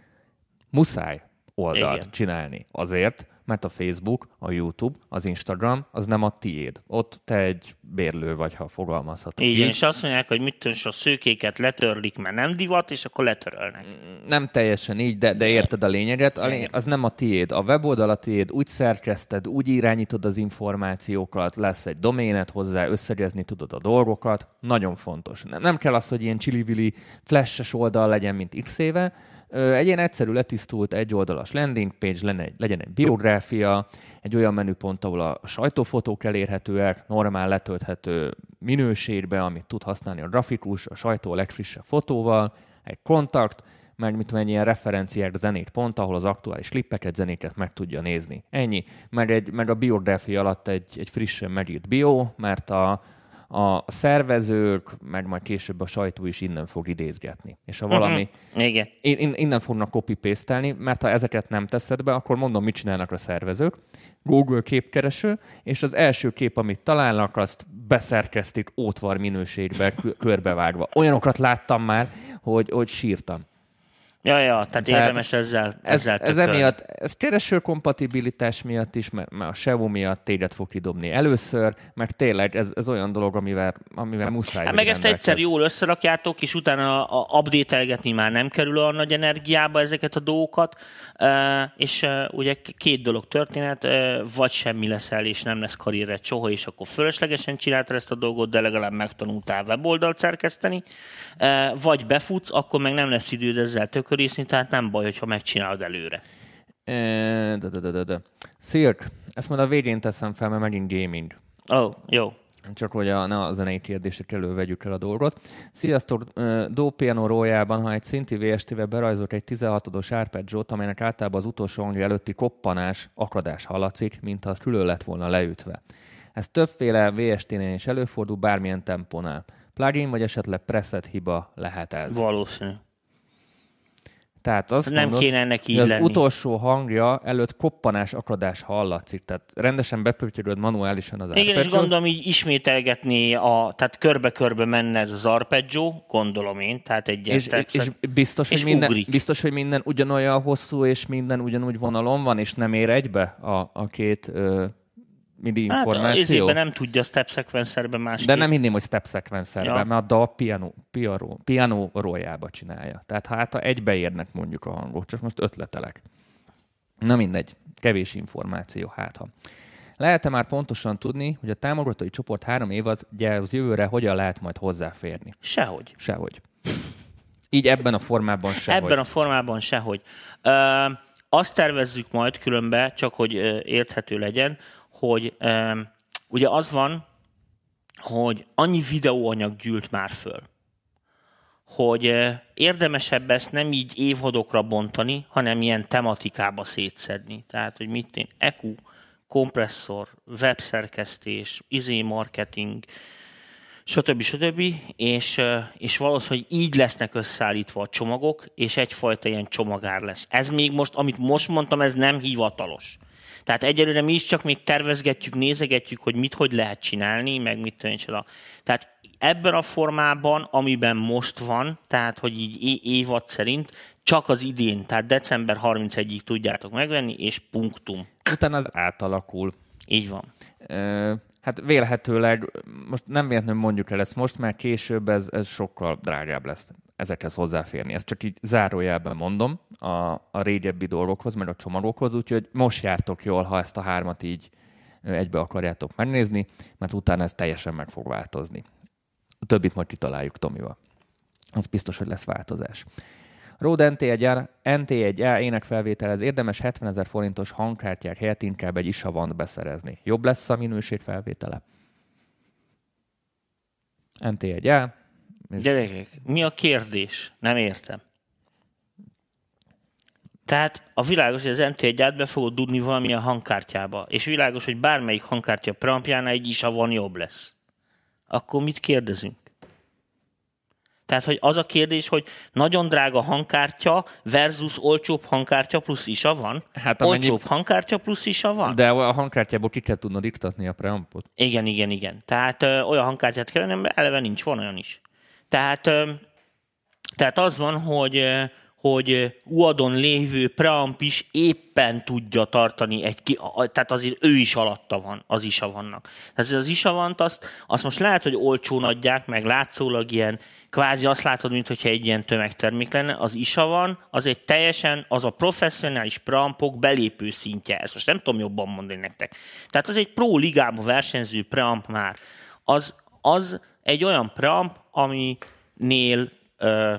Muszáj oldalt Igen. csinálni. Azért, mert a Facebook, a YouTube, az Instagram, az nem a tiéd. Ott te egy bérlő vagy, ha fogalmazhatok. Igen, és azt mondják, hogy mit tudom, a szőkéket letörlik, mert nem divat, és akkor letörölnek. Nem teljesen így, de, de érted a lényeget. A lény- az nem a tiéd. A weboldal a tiéd, úgy szerkeszted, úgy irányítod az információkat, lesz egy doménet hozzá, összegezni tudod a dolgokat. Nagyon fontos. Nem, nem kell az, hogy ilyen csili flashes oldal legyen, mint x éve, egy ilyen egyszerű letisztult egyoldalas landing page, lenne egy, legyen egy biográfia, egy olyan menüpont, ahol a sajtófotók elérhetőek, normál letölthető minőségbe, amit tud használni a grafikus, a sajtó a legfrissebb fotóval, egy kontakt, meg mit tudom, egy ilyen referenciák zenét pont, ahol az aktuális klippeket, zenéket meg tudja nézni. Ennyi. Meg, egy, meg a biográfia alatt egy, egy frissen megírt bio, mert a, a szervezők, meg majd később a sajtó is innen fog idézgetni. És ha mhm. valami... Igen. Innen fognak copy paste mert ha ezeket nem teszed be, akkor mondom, mit csinálnak a szervezők. Google képkereső, és az első kép, amit találnak, azt beszerkeztik ótvar minőségbe, körbevágva. Olyanokat láttam már, hogy, hogy sírtam. Ja, ja, tehát, tehát érdemes ezzel, ezzel ez, ez emiatt, ez kereső kompatibilitás miatt is, mert, mert a SEO miatt téged fog kidobni először, meg tényleg ez, ez olyan dolog, amivel, amivel muszáj. Hát meg ezt egyszer jól összerakjátok, és utána a, update már nem kerül a nagy energiába ezeket a dolgokat, és ugye két dolog történet, vagy semmi leszel, és nem lesz karriered soha, és akkor fölöslegesen csináltad ezt a dolgot, de legalább megtanultál weboldalt szerkeszteni, vagy befutsz, akkor meg nem lesz időd ezzel tökörészni, tehát nem baj, hogyha megcsinálod előre. De, de, de, de, de. Szirk, ezt majd a végén teszem fel, mert megint gaming. Ó, oh, jó. csak hogy a, ne a zenei kérdések elő vegyük el a dolgot. Sziasztok, Do Piano rójában, ha egy szinti VST-vel berajzolt egy 16-os arpeggiót, amelynek általában az utolsó hangja előtti koppanás, akadás hallatszik, mint ha az külön lett volna leütve. Ez többféle VST-nél is előfordul, bármilyen tempónál. Plugin vagy esetleg preset hiba lehet ez. Valószínű. Tehát azt Nem mondod, kéne ennek így az lenni. utolsó hangja előtt koppanás, akadás hallatszik. Tehát rendesen bepötyöröd manuálisan az Igen, és arpeggiót. gondolom így ismételgetni, a, tehát körbe-körbe menne ez az arpeggio, gondolom én, tehát egy és, és biztos, és hogy minden, ugrik. biztos, hogy minden ugyanolyan hosszú, és minden ugyanúgy vonalon van, és nem ér egybe a, a két ö, MIDI Hát információ. ezében nem tudja step sequencerben másképp. De nem hinném, hogy step sequencerben, Ja. mert a dal piano, piano, piano rójába csinálja. Tehát hát ha egybeérnek mondjuk a hangok, csak most ötletelek. Na mindegy, kevés információ, hát ha. Lehet-e már pontosan tudni, hogy a támogatói csoport három évad az jövőre hogyan lehet majd hozzáférni? Sehogy. Sehogy. Így ebben a formában sehogy. Ebben a formában sehogy. Ö, azt tervezzük majd különbe, csak hogy érthető legyen, hogy ugye az van, hogy annyi videóanyag gyűlt már föl, hogy ö, érdemesebb ezt nem így évadokra bontani, hanem ilyen tematikába szétszedni. Tehát, hogy mit én, EQ, kompresszor, webszerkesztés, izé marketing, stb. stb. És, ö, és valószínűleg így lesznek összeállítva a csomagok, és egyfajta ilyen csomagár lesz. Ez még most, amit most mondtam, ez nem hivatalos. Tehát egyelőre mi is csak még tervezgetjük, nézegetjük, hogy mit hogy lehet csinálni, meg mit csinálni. Tehát ebben a formában, amiben most van, tehát hogy így évad szerint, csak az idén, tehát december 31-ig tudjátok megvenni, és punktum. Utána az átalakul. Így van. Ö, Hát vélhetőleg, most nem véletlenül mondjuk el ezt most, mert később ez, ez sokkal drágább lesz ezekhez hozzáférni. Ezt csak így zárójelben mondom a, a régebbi dolgokhoz, meg a csomagokhoz, úgyhogy most jártok jól, ha ezt a hármat így egybe akarjátok megnézni, mert utána ez teljesen meg fog változni. A többit majd kitaláljuk Tomival. Az biztos, hogy lesz változás. Rode NT1A, NT1A énekfelvételhez érdemes 70 ezer forintos hangkártyák helyett inkább egy isavant beszerezni. Jobb lesz a minőség felvétele? NT1A. És- Gyerekek, mi a kérdés? Nem értem. Tehát a világos, hogy az NT1 át be fogod dudni valamilyen hangkártyába, és világos, hogy bármelyik hangkártya preampjánál egy is van jobb lesz. Akkor mit kérdezünk? Tehát, hogy az a kérdés, hogy nagyon drága hangkártya versus olcsóbb hangkártya plusz isa van? Hát amennyi- Olcsóbb hangkártya plusz isa van? De a hangkártyából ki kell tudnod iktatni a preampot. Igen, igen, igen. Tehát ö, olyan hangkártyát kell venni, mert eleve nincs, van olyan is. Tehát, tehát az van, hogy hogy UAD-on lévő preamp is éppen tudja tartani egy ki, tehát azért ő is alatta van, az isa vannak. Tehát az isa vant, azt, azt most lehet, hogy olcsón adják, meg látszólag ilyen, kvázi azt látod, mintha egy ilyen tömegtermék lenne, az isa van, az egy teljesen, az a professzionális preampok belépő szintje. Ezt most nem tudom jobban mondani nektek. Tehát az egy pro ligába versenyző preamp már. Az, az egy olyan preamp, aminél ö,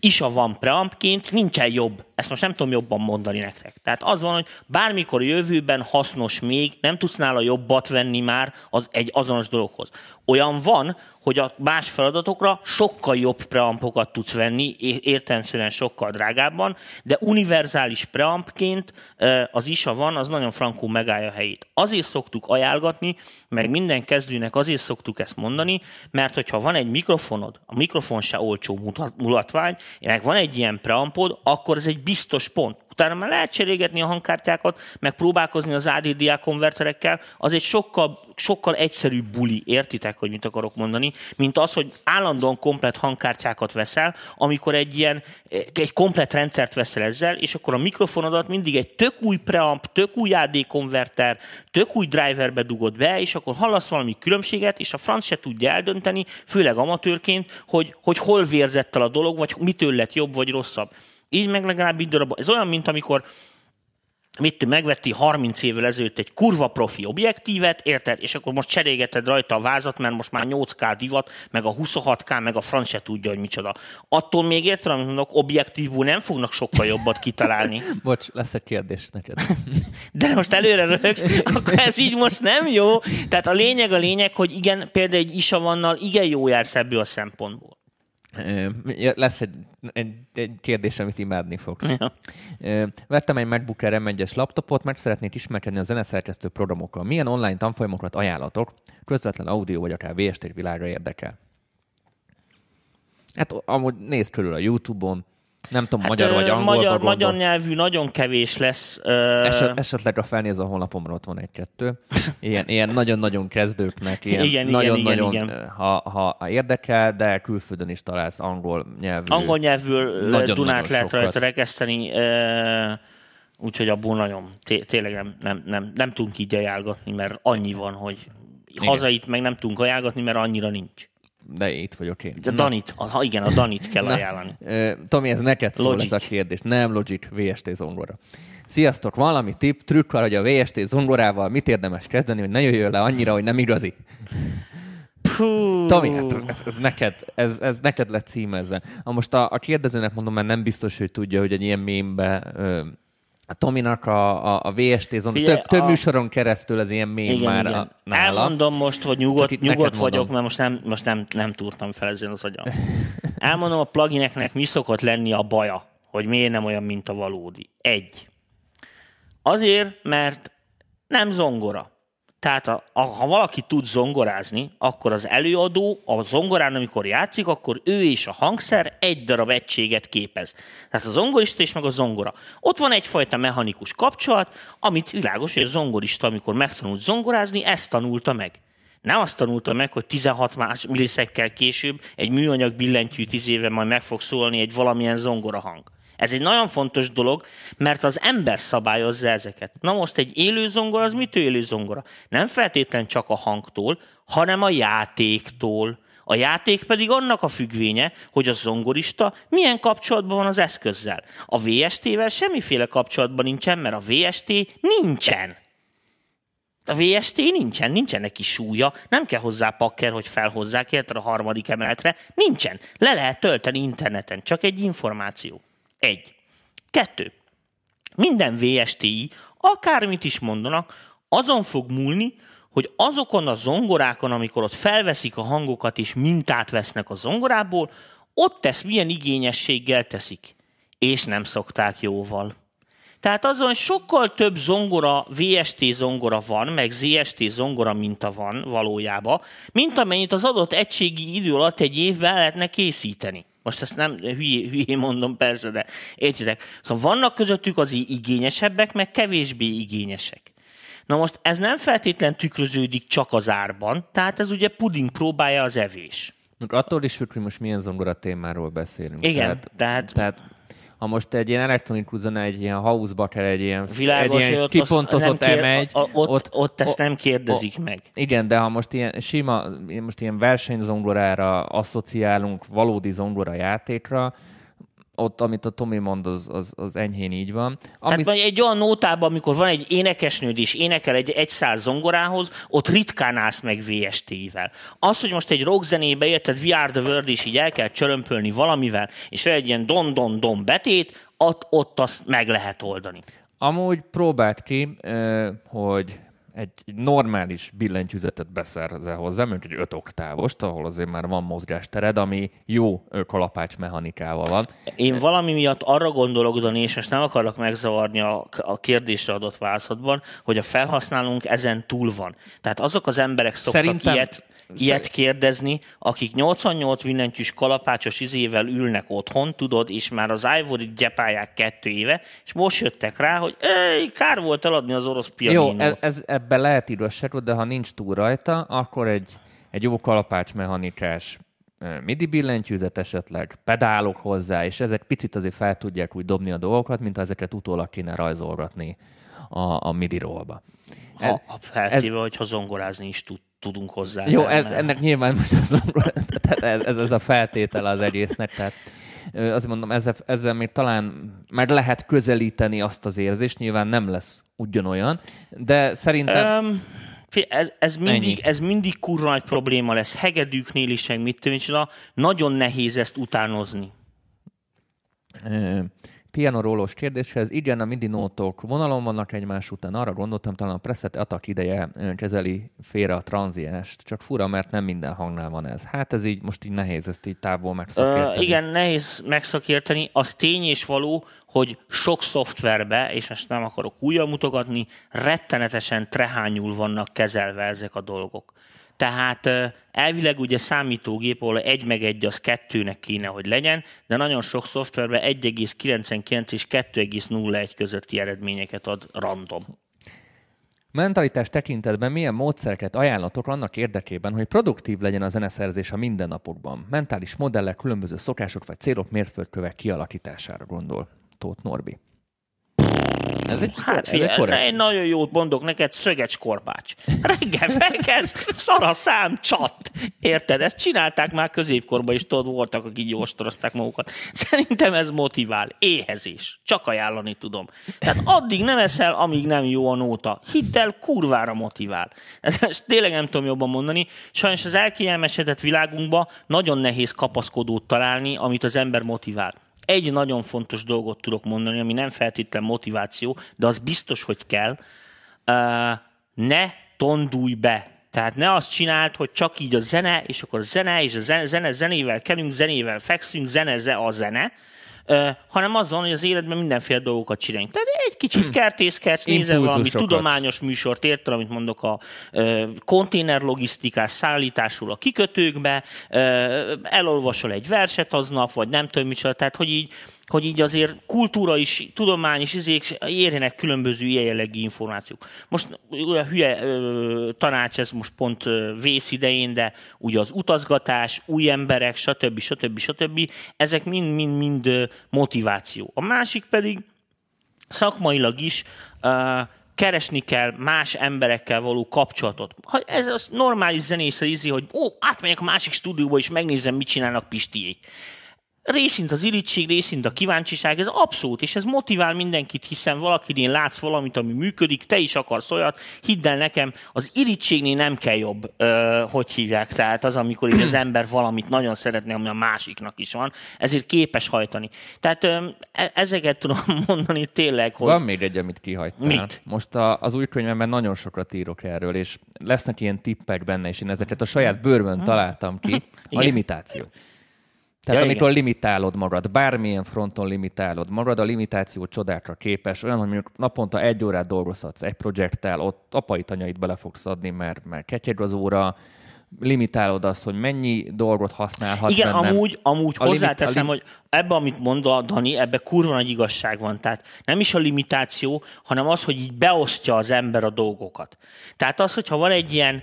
isa van preampként, nincsen jobb. Ezt most nem tudom jobban mondani nektek. Tehát az van, hogy bármikor a jövőben hasznos még, nem tudsz nála jobbat venni már az, egy azonos dologhoz. Olyan van, hogy a más feladatokra sokkal jobb preampokat tudsz venni, é- értelemszerűen sokkal drágábban, de univerzális preampként az isa van, az nagyon frankul megállja a helyét. Azért szoktuk ajánlgatni, meg minden kezdőnek azért szoktuk ezt mondani, mert hogyha van egy mikrofonod, a mikrofon se olcsó mulatvány, meg van egy ilyen preampod, akkor ez egy biztos pont. Utána már lehet cserélgetni a hangkártyákat, meg próbálkozni az ADDA konverterekkel, az egy sokkal, sokkal egyszerűbb buli, értitek, hogy mit akarok mondani, mint az, hogy állandóan komplet hangkártyákat veszel, amikor egy ilyen, egy komplet rendszert veszel ezzel, és akkor a mikrofonodat mindig egy tök új preamp, tök új AD konverter, tök új driverbe dugod be, és akkor hallasz valami különbséget, és a franc se tudja eldönteni, főleg amatőrként, hogy, hogy hol vérzett el a dolog, vagy mitől lett jobb vagy rosszabb. Így meg legalább így darab. Ez olyan, mint amikor mit te megvetti 30 évvel ezelőtt egy kurva profi objektívet, érted? És akkor most cserégeted rajta a vázat, mert most már 8K divat, meg a 26K, meg a franc se tudja, hogy micsoda. Attól még érted, amit mondok, objektívú nem fognak sokkal jobbat kitalálni. Bocs, lesz egy kérdés neked. De most előre rögsz, akkor ez így most nem jó. Tehát a lényeg a lényeg, hogy igen, például egy Isavannal igen jó jársz ebből a szempontból. Lesz egy, egy, egy kérdés, amit imádni fogsz. Ö, Vettem egy MacBook Air M1-es laptopot, mert szeretnék ismerkedni a zeneszerkesztő programokkal. Milyen online tanfolyamokat ajánlatok? Közvetlen audio vagy akár VST világra érdekel. Hát amúgy nézd körül a YouTube-on, nem tudom, hát, magyar vagy angolba magyar, gondol. magyar nyelvű nagyon kevés lesz. Ö, Eset, esetleg a felnéz a honlapomra ott van egy-kettő. Ilyen, ilyen nagyon-nagyon kezdőknek, ilyen Igen, nagyon-nagyon, igen, nagyon, igen. Ha, ha, ha érdekel, de külföldön is találsz angol nyelvű. Angol nyelvű Nagyon-nagyon Dunát lehet sokat. rajta rekeszteni, ö, úgyhogy abból nagyon, té- tényleg nem, nem, nem, nem tudunk így ajánlgatni, mert annyi van, hogy hazait meg nem tudunk ajánlgatni, mert annyira nincs. De itt vagyok én. De Danit, a, ha igen, a Danit kell ajánlani. Ö, Tomi, ez neked szól Logic. ez a kérdés. Nem Logic, VST zongora. Sziasztok, valami tipp, trükk arra, hogy a VST zongorával mit érdemes kezdeni, hogy ne jöjjön le annyira, hogy nem igazi. Puh. Tomi, hát ez, ez, neked, ez, ez neked lett címezve. Ha most a, a kérdezőnek mondom, mert nem biztos, hogy tudja, hogy egy ilyen mémbe ö, a Tominak a, a, a VST zongora, Figyelj, több, több a- műsoron keresztül az ilyen mém Igen, már igen. A, nála. Elmondom most, hogy nyugodt, nyugodt vagyok, mert most nem, most nem, nem túrtam fel ezen az agyam. Elmondom a plugineknek mi szokott lenni a baja, hogy miért nem olyan, mint a valódi. Egy. Azért, mert nem zongora. Tehát a, a, ha valaki tud zongorázni, akkor az előadó a zongorán, amikor játszik, akkor ő és a hangszer egy darab egységet képez. Tehát a zongorista és meg a zongora. Ott van egyfajta mechanikus kapcsolat, amit világos, hogy a zongorista, amikor megtanult zongorázni, ezt tanulta meg. Nem azt tanulta meg, hogy 16 más millisekkel később egy műanyag billentyű tíz éve majd meg fog szólni egy valamilyen zongorahang. Ez egy nagyon fontos dolog, mert az ember szabályozza ezeket. Na most egy élő zongora, az mit élő zongora? Nem feltétlen csak a hangtól, hanem a játéktól. A játék pedig annak a függvénye, hogy a zongorista milyen kapcsolatban van az eszközzel. A VST-vel semmiféle kapcsolatban nincsen, mert a VST nincsen. A VST nincsen, nincsen neki súlya, nem kell hozzá pakker, hogy felhozzák érted a harmadik emeletre. Nincsen. Le lehet tölteni interneten, csak egy információ. Egy. Kettő. Minden VSTI, akármit is mondanak, azon fog múlni, hogy azokon a zongorákon, amikor ott felveszik a hangokat és mintát vesznek a zongorából, ott ezt milyen igényességgel teszik. És nem szokták jóval. Tehát azon sokkal több zongora, VST zongora van, meg ZST zongora minta van valójában, mint amennyit az adott egységi idő alatt egy évvel lehetne készíteni. Most ezt nem hülyé, hülyé mondom persze, de értitek. Szóval vannak közöttük az igényesebbek, meg kevésbé igényesek. Na most ez nem feltétlen tükröződik csak az árban, tehát ez ugye puding próbája az evés. Mondjuk attól is függ, hogy most milyen zongora témáról beszélünk. Igen, tehát, tehát- tehát ha most egy ilyen elektronikus zene, egy ilyen house kell egy ilyen, Világos, egy ilyen ott, kipontozott kér, M1, a- ott, ott, ott ezt nem kérdezik o- meg. Igen, de ha most ilyen sima, most ilyen versenyzongorára asszociálunk valódi zongora játékra, ott, amit a Tomi mond, az, az, az enyhén így van. Ami, Tehát egy olyan nótában, amikor van egy énekesnőd és énekel egy egy száz zongorához, ott ritkán állsz meg VST-vel. Az, hogy most egy rockzenébe érted, We Are The World, és így el kell csörömpölni valamivel, és egy ilyen don-don-don betét, ott, ott azt meg lehet oldani. Amúgy próbált ki, hogy egy egy normális billentyűzetet beszerzel hozzá, mondjuk egy 5 oktávost, ahol azért már van mozgástered, ami jó kalapács mechanikával van. Én valami miatt arra gondolok, Dani, és most nem akarok megzavarni a, a kérdésre adott válaszodban, hogy a felhasználónk ezen túl van. Tehát azok az emberek szoktak Szerintem- ilyet, ilyet kérdezni, akik 88 billentyűs kalapácsos izével ülnek otthon, tudod, és már az ivory gyepálják kettő éve, és most jöttek rá, hogy ej, kár volt eladni az orosz Jó, pianinót. ez, ez, ebben lehet igazságot, de ha nincs túl rajta, akkor egy, egy jó kalapács mechanikás ö, MIDI billentyűzet esetleg, pedálok hozzá, és ezek picit azért fel tudják úgy dobni a dolgokat, mint ha ezeket utólag kéne rajzolgatni a, a MIDI rollba. ha, ha feltéve, hogyha zongorázni is tud, tudunk hozzá. Jó, ez, ennek nyilván most az, tehát ez, ez, a feltétele az egésznek, tehát Azért mondom, ezzel, ezzel még talán már lehet közelíteni azt az érzést, nyilván nem lesz ugyanolyan, de szerintem... Um, ez, ez, mindig, ez mindig kurva nagy probléma lesz. Hegedűknél is, meg mit tudom, nagyon nehéz ezt utánozni. Piano rólós kérdéshez. Igen, a MIDI nótok vonalon vannak egymás után. Arra gondoltam, talán a preset attack ideje kezeli félre a tranziást. Csak fura, mert nem minden hangnál van ez. Hát ez így most így nehéz ezt így távol megszakérteni. Uh, igen, nehéz megszakérteni. Az tény és való, hogy sok szoftverbe, és most nem akarok újra mutogatni, rettenetesen trehányul vannak kezelve ezek a dolgok. Tehát elvileg ugye számítógép, ahol egy meg egy az kettőnek kéne, hogy legyen, de nagyon sok szoftverben 1,99 és 2,01 közötti eredményeket ad random. Mentalitás tekintetben milyen módszereket ajánlatok annak érdekében, hogy produktív legyen a zeneszerzés a mindennapokban? Mentális modellek, különböző szokások vagy célok mérföldkövek kialakítására gondol Tóth Norbi. Ez egy, hát ez egy egy nagyon jót mondok neked, szögecs korpács. Reggel felkelsz, szar a szám, csat. Érted? Ezt csinálták már középkorban is, tudod, voltak, akik jóstorozták magukat. Szerintem ez motivál. Éhezés. Csak ajánlani tudom. Tehát addig nem eszel, amíg nem jó a nóta. Hidd el, kurvára motivál. Ezt tényleg nem tudom jobban mondani. Sajnos az elkielmesedett világunkban nagyon nehéz kapaszkodót találni, amit az ember motivál egy nagyon fontos dolgot tudok mondani, ami nem feltétlen motiváció, de az biztos, hogy kell. Ne tondulj be. Tehát ne azt csináld, hogy csak így a zene, és akkor a zene, és a zene, zene zenével kelünk, zenével fekszünk, zene, a zene, hanem azon, hogy az életben mindenféle dolgokat csináljunk. Tehát egy kicsit hmm. kertészkedsz, nézel valami tudományos műsort, érted, amit mondok a konténerlogisztikás szállításról a kikötőkbe, elolvasol egy verset aznap, vagy nem tudom micsoda, tehát hogy így hogy így azért kultúra is, tudomány is izék érjenek különböző ilyen jellegű információk. Most a hülye ö, tanács, ez most pont vész idején, de ugye az utazgatás, új emberek, stb. stb. stb. Ezek mind-mind-mind motiváció. A másik pedig szakmailag is uh, keresni kell más emberekkel való kapcsolatot. Ha ez az normális zenész ízi, hogy ó, átmegyek a másik stúdióba és megnézem, mit csinálnak Pistiék részint az irítség, részint a kíváncsiság, ez abszolút, és ez motivál mindenkit, hiszen valakinél látsz valamit, ami működik, te is akarsz olyat, hidd el nekem, az irítségnél nem kell jobb, ö, hogy hívják, tehát az, amikor így az ember valamit nagyon szeretne, ami a másiknak is van, ezért képes hajtani. Tehát ö, e- ezeket tudom mondani tényleg, hogy... Van még egy, amit kihagytál. Mit? Most a, az új könyvemben nagyon sokat írok erről, és lesznek ilyen tippek benne, és én ezeket a saját bőrben találtam ki. A limitáció. Tehát ja, amikor igen. limitálod magad, bármilyen fronton limitálod magad, a limitáció csodákra képes, olyan, hogy mondjuk naponta egy órát dolgozhatsz egy projekttel, ott apai tanyait bele fogsz adni, mert, mert ketyeg az óra, limitálod azt, hogy mennyi dolgot használhatsz Igen, benne. amúgy, amúgy a hozzáteszem, limit, hogy ebbe, amit mond a Dani, ebbe kurva nagy igazság van. Tehát nem is a limitáció, hanem az, hogy így beosztja az ember a dolgokat. Tehát az, hogyha van egy ilyen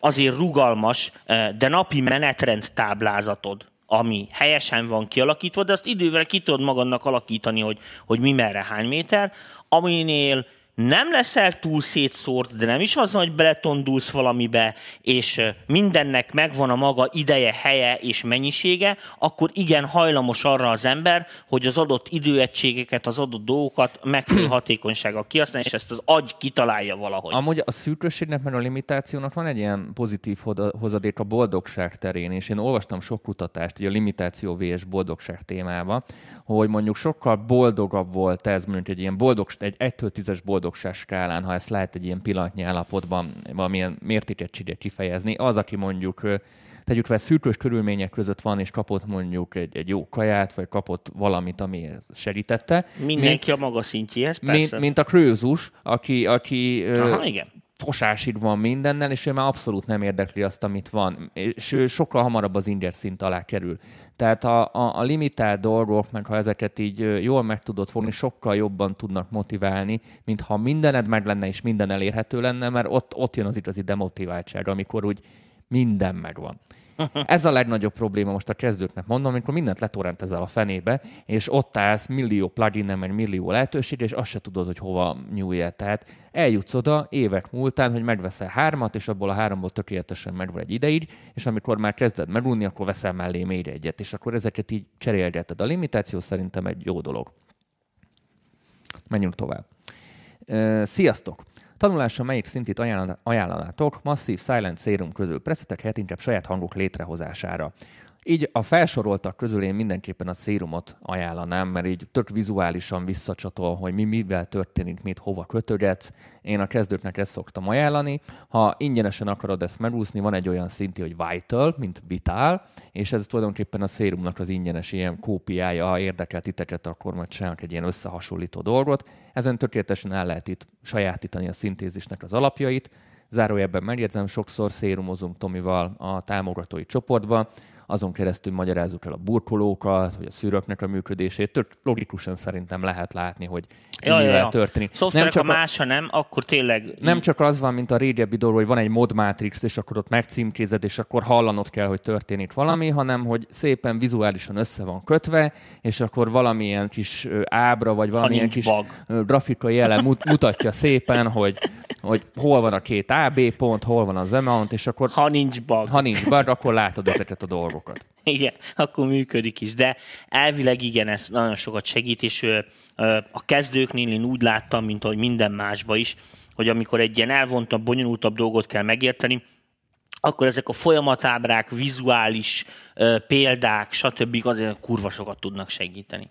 azért rugalmas, de napi menetrend táblázatod, ami helyesen van kialakítva, de azt idővel ki tudod magadnak alakítani, hogy, hogy mi merre hány méter, aminél nem leszel túl szétszórt, de nem is az, hogy beletondulsz valamibe, és mindennek megvan a maga ideje, helye és mennyisége, akkor igen hajlamos arra az ember, hogy az adott időegységeket, az adott dolgokat megfelelő hatékonysággal kihasználja, és ezt az agy kitalálja valahogy. Amúgy a szűkösségnek, mert a limitációnak van egy ilyen pozitív hozadék a boldogság terén, és én olvastam sok kutatást, a limitáció vs. boldogság témába, hogy mondjuk sokkal boldogabb volt ez, mondjuk egy ilyen boldog, egy 1-től 10-es boldogság skálán, ha ezt lehet egy ilyen pillanatnyi állapotban valamilyen mértékegységet kifejezni, az, aki mondjuk tegyük fel szűkös körülmények között van, és kapott mondjuk egy, egy jó kaját, vagy kapott valamit, ami segítette. Mindenki mint, a maga szintjéhez, persze. Mint, mint a krőzus, aki, aki Aha, igen fosásig van mindennel, és ő már abszolút nem érdekli azt, amit van, és ő sokkal hamarabb az inger szint alá kerül. Tehát a, a, a limitált dolgok, meg ha ezeket így jól meg tudod fogni, sokkal jobban tudnak motiválni, mint ha mindened meg lenne, és minden elérhető lenne, mert ott, ott jön az igazi demotiváltság, amikor úgy minden megvan. Ez a legnagyobb probléma most a kezdőknek mondom, amikor mindent letorrentezel a fenébe, és ott állsz millió plugin meg millió lehetőség, és azt se tudod, hogy hova nyúlja. Tehát eljutsz oda évek múltán, hogy megveszel hármat, és abból a háromból tökéletesen megvan egy ideig, és amikor már kezded megunni, akkor veszel mellé még egyet, és akkor ezeket így cserélgeted. A limitáció szerintem egy jó dolog. Menjünk tovább. Sziasztok! Tanulásra melyik szintit ajánlanátok masszív Silent Serum közül preszetek helyett inkább saját hangok létrehozására? Így a felsoroltak közül én mindenképpen a szérumot ajánlanám, mert így tök vizuálisan visszacsatol, hogy mi mivel történik, mit hova kötögetsz. Én a kezdőknek ezt szoktam ajánlani. Ha ingyenesen akarod ezt megúszni, van egy olyan szinti, hogy Vital, mint Vital, és ez tulajdonképpen a szérumnak az ingyenes ilyen kópiája. Ha érdekel titeket, akkor majd csinálunk egy ilyen összehasonlító dolgot. Ezen tökéletesen el lehet itt sajátítani a szintézisnek az alapjait. Zárójelben megjegyzem, sokszor szérumozunk Tomival a támogatói csoportban, azon keresztül magyarázzuk el a burkolókat, vagy a szűröknek a működését. Tök logikusan szerintem lehet látni, hogy ja, ja, ja. történik. Szoftverek, nem csak a más, ha nem, akkor tényleg... Nem csak az van, mint a régebbi dolog, hogy van egy mod matrix, és akkor ott megcímkézed, és akkor hallanod kell, hogy történik valami, hanem hogy szépen vizuálisan össze van kötve, és akkor valamilyen kis ábra, vagy valamilyen kis bug. grafikai jele mutatja szépen, hogy, hogy hol van a két AB pont, hol van az amount, és akkor... Ha nincs bug. Ha nincs bug, akkor látod ezeket a dolgokat. Igen, akkor működik is. De elvileg igen, ez nagyon sokat segít, és a kezdőknél én úgy láttam, mint ahogy minden másba is, hogy amikor egy ilyen elvontabb, bonyolultabb dolgot kell megérteni, akkor ezek a folyamatábrák, vizuális példák, stb. azért kurva sokat tudnak segíteni.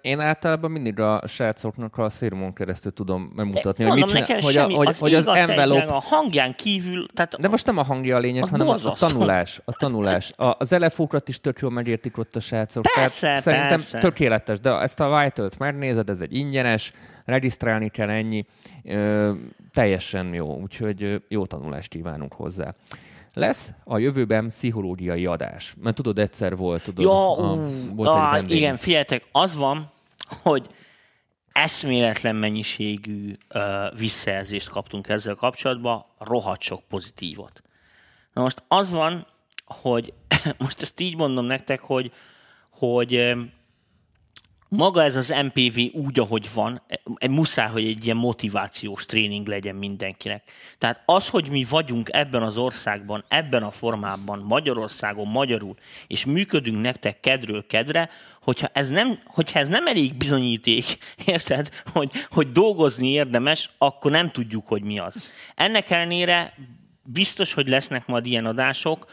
Én általában mindig a srácoknak a szérumon keresztül tudom megmutatni, hogy mit csinál, hogy, semmi, hogy, az, hogy az envelope... A hangján kívül... Tehát De most nem a hangja a lényeg, a hanem a, a tanulás. A tanulás. A, az elefókat is tök jól megértik ott a srácok. Persze, Tehát szerintem persze. tökéletes, de ezt a White-ölt megnézed, ez egy ingyenes, regisztrálni kell ennyi, ö, teljesen jó, úgyhogy jó tanulást kívánunk hozzá. Lesz a jövőben pszichológiai adás. Mert tudod, egyszer volt, tudod, ja, a, volt a, egy. Igen, figyeljetek, az van, hogy eszméletlen mennyiségű uh, visszajelzést kaptunk ezzel kapcsolatban, rohadt sok pozitívot. Na most az van, hogy most ezt így mondom nektek, hogy, hogy maga ez az MPV úgy, ahogy van, e, muszáj, hogy egy ilyen motivációs tréning legyen mindenkinek. Tehát az, hogy mi vagyunk ebben az országban, ebben a formában, Magyarországon, magyarul, és működünk nektek kedről kedre, hogyha ez nem, hogyha ez nem elég bizonyíték, érted, hogy, hogy dolgozni érdemes, akkor nem tudjuk, hogy mi az. Ennek ellenére biztos, hogy lesznek majd ilyen adások.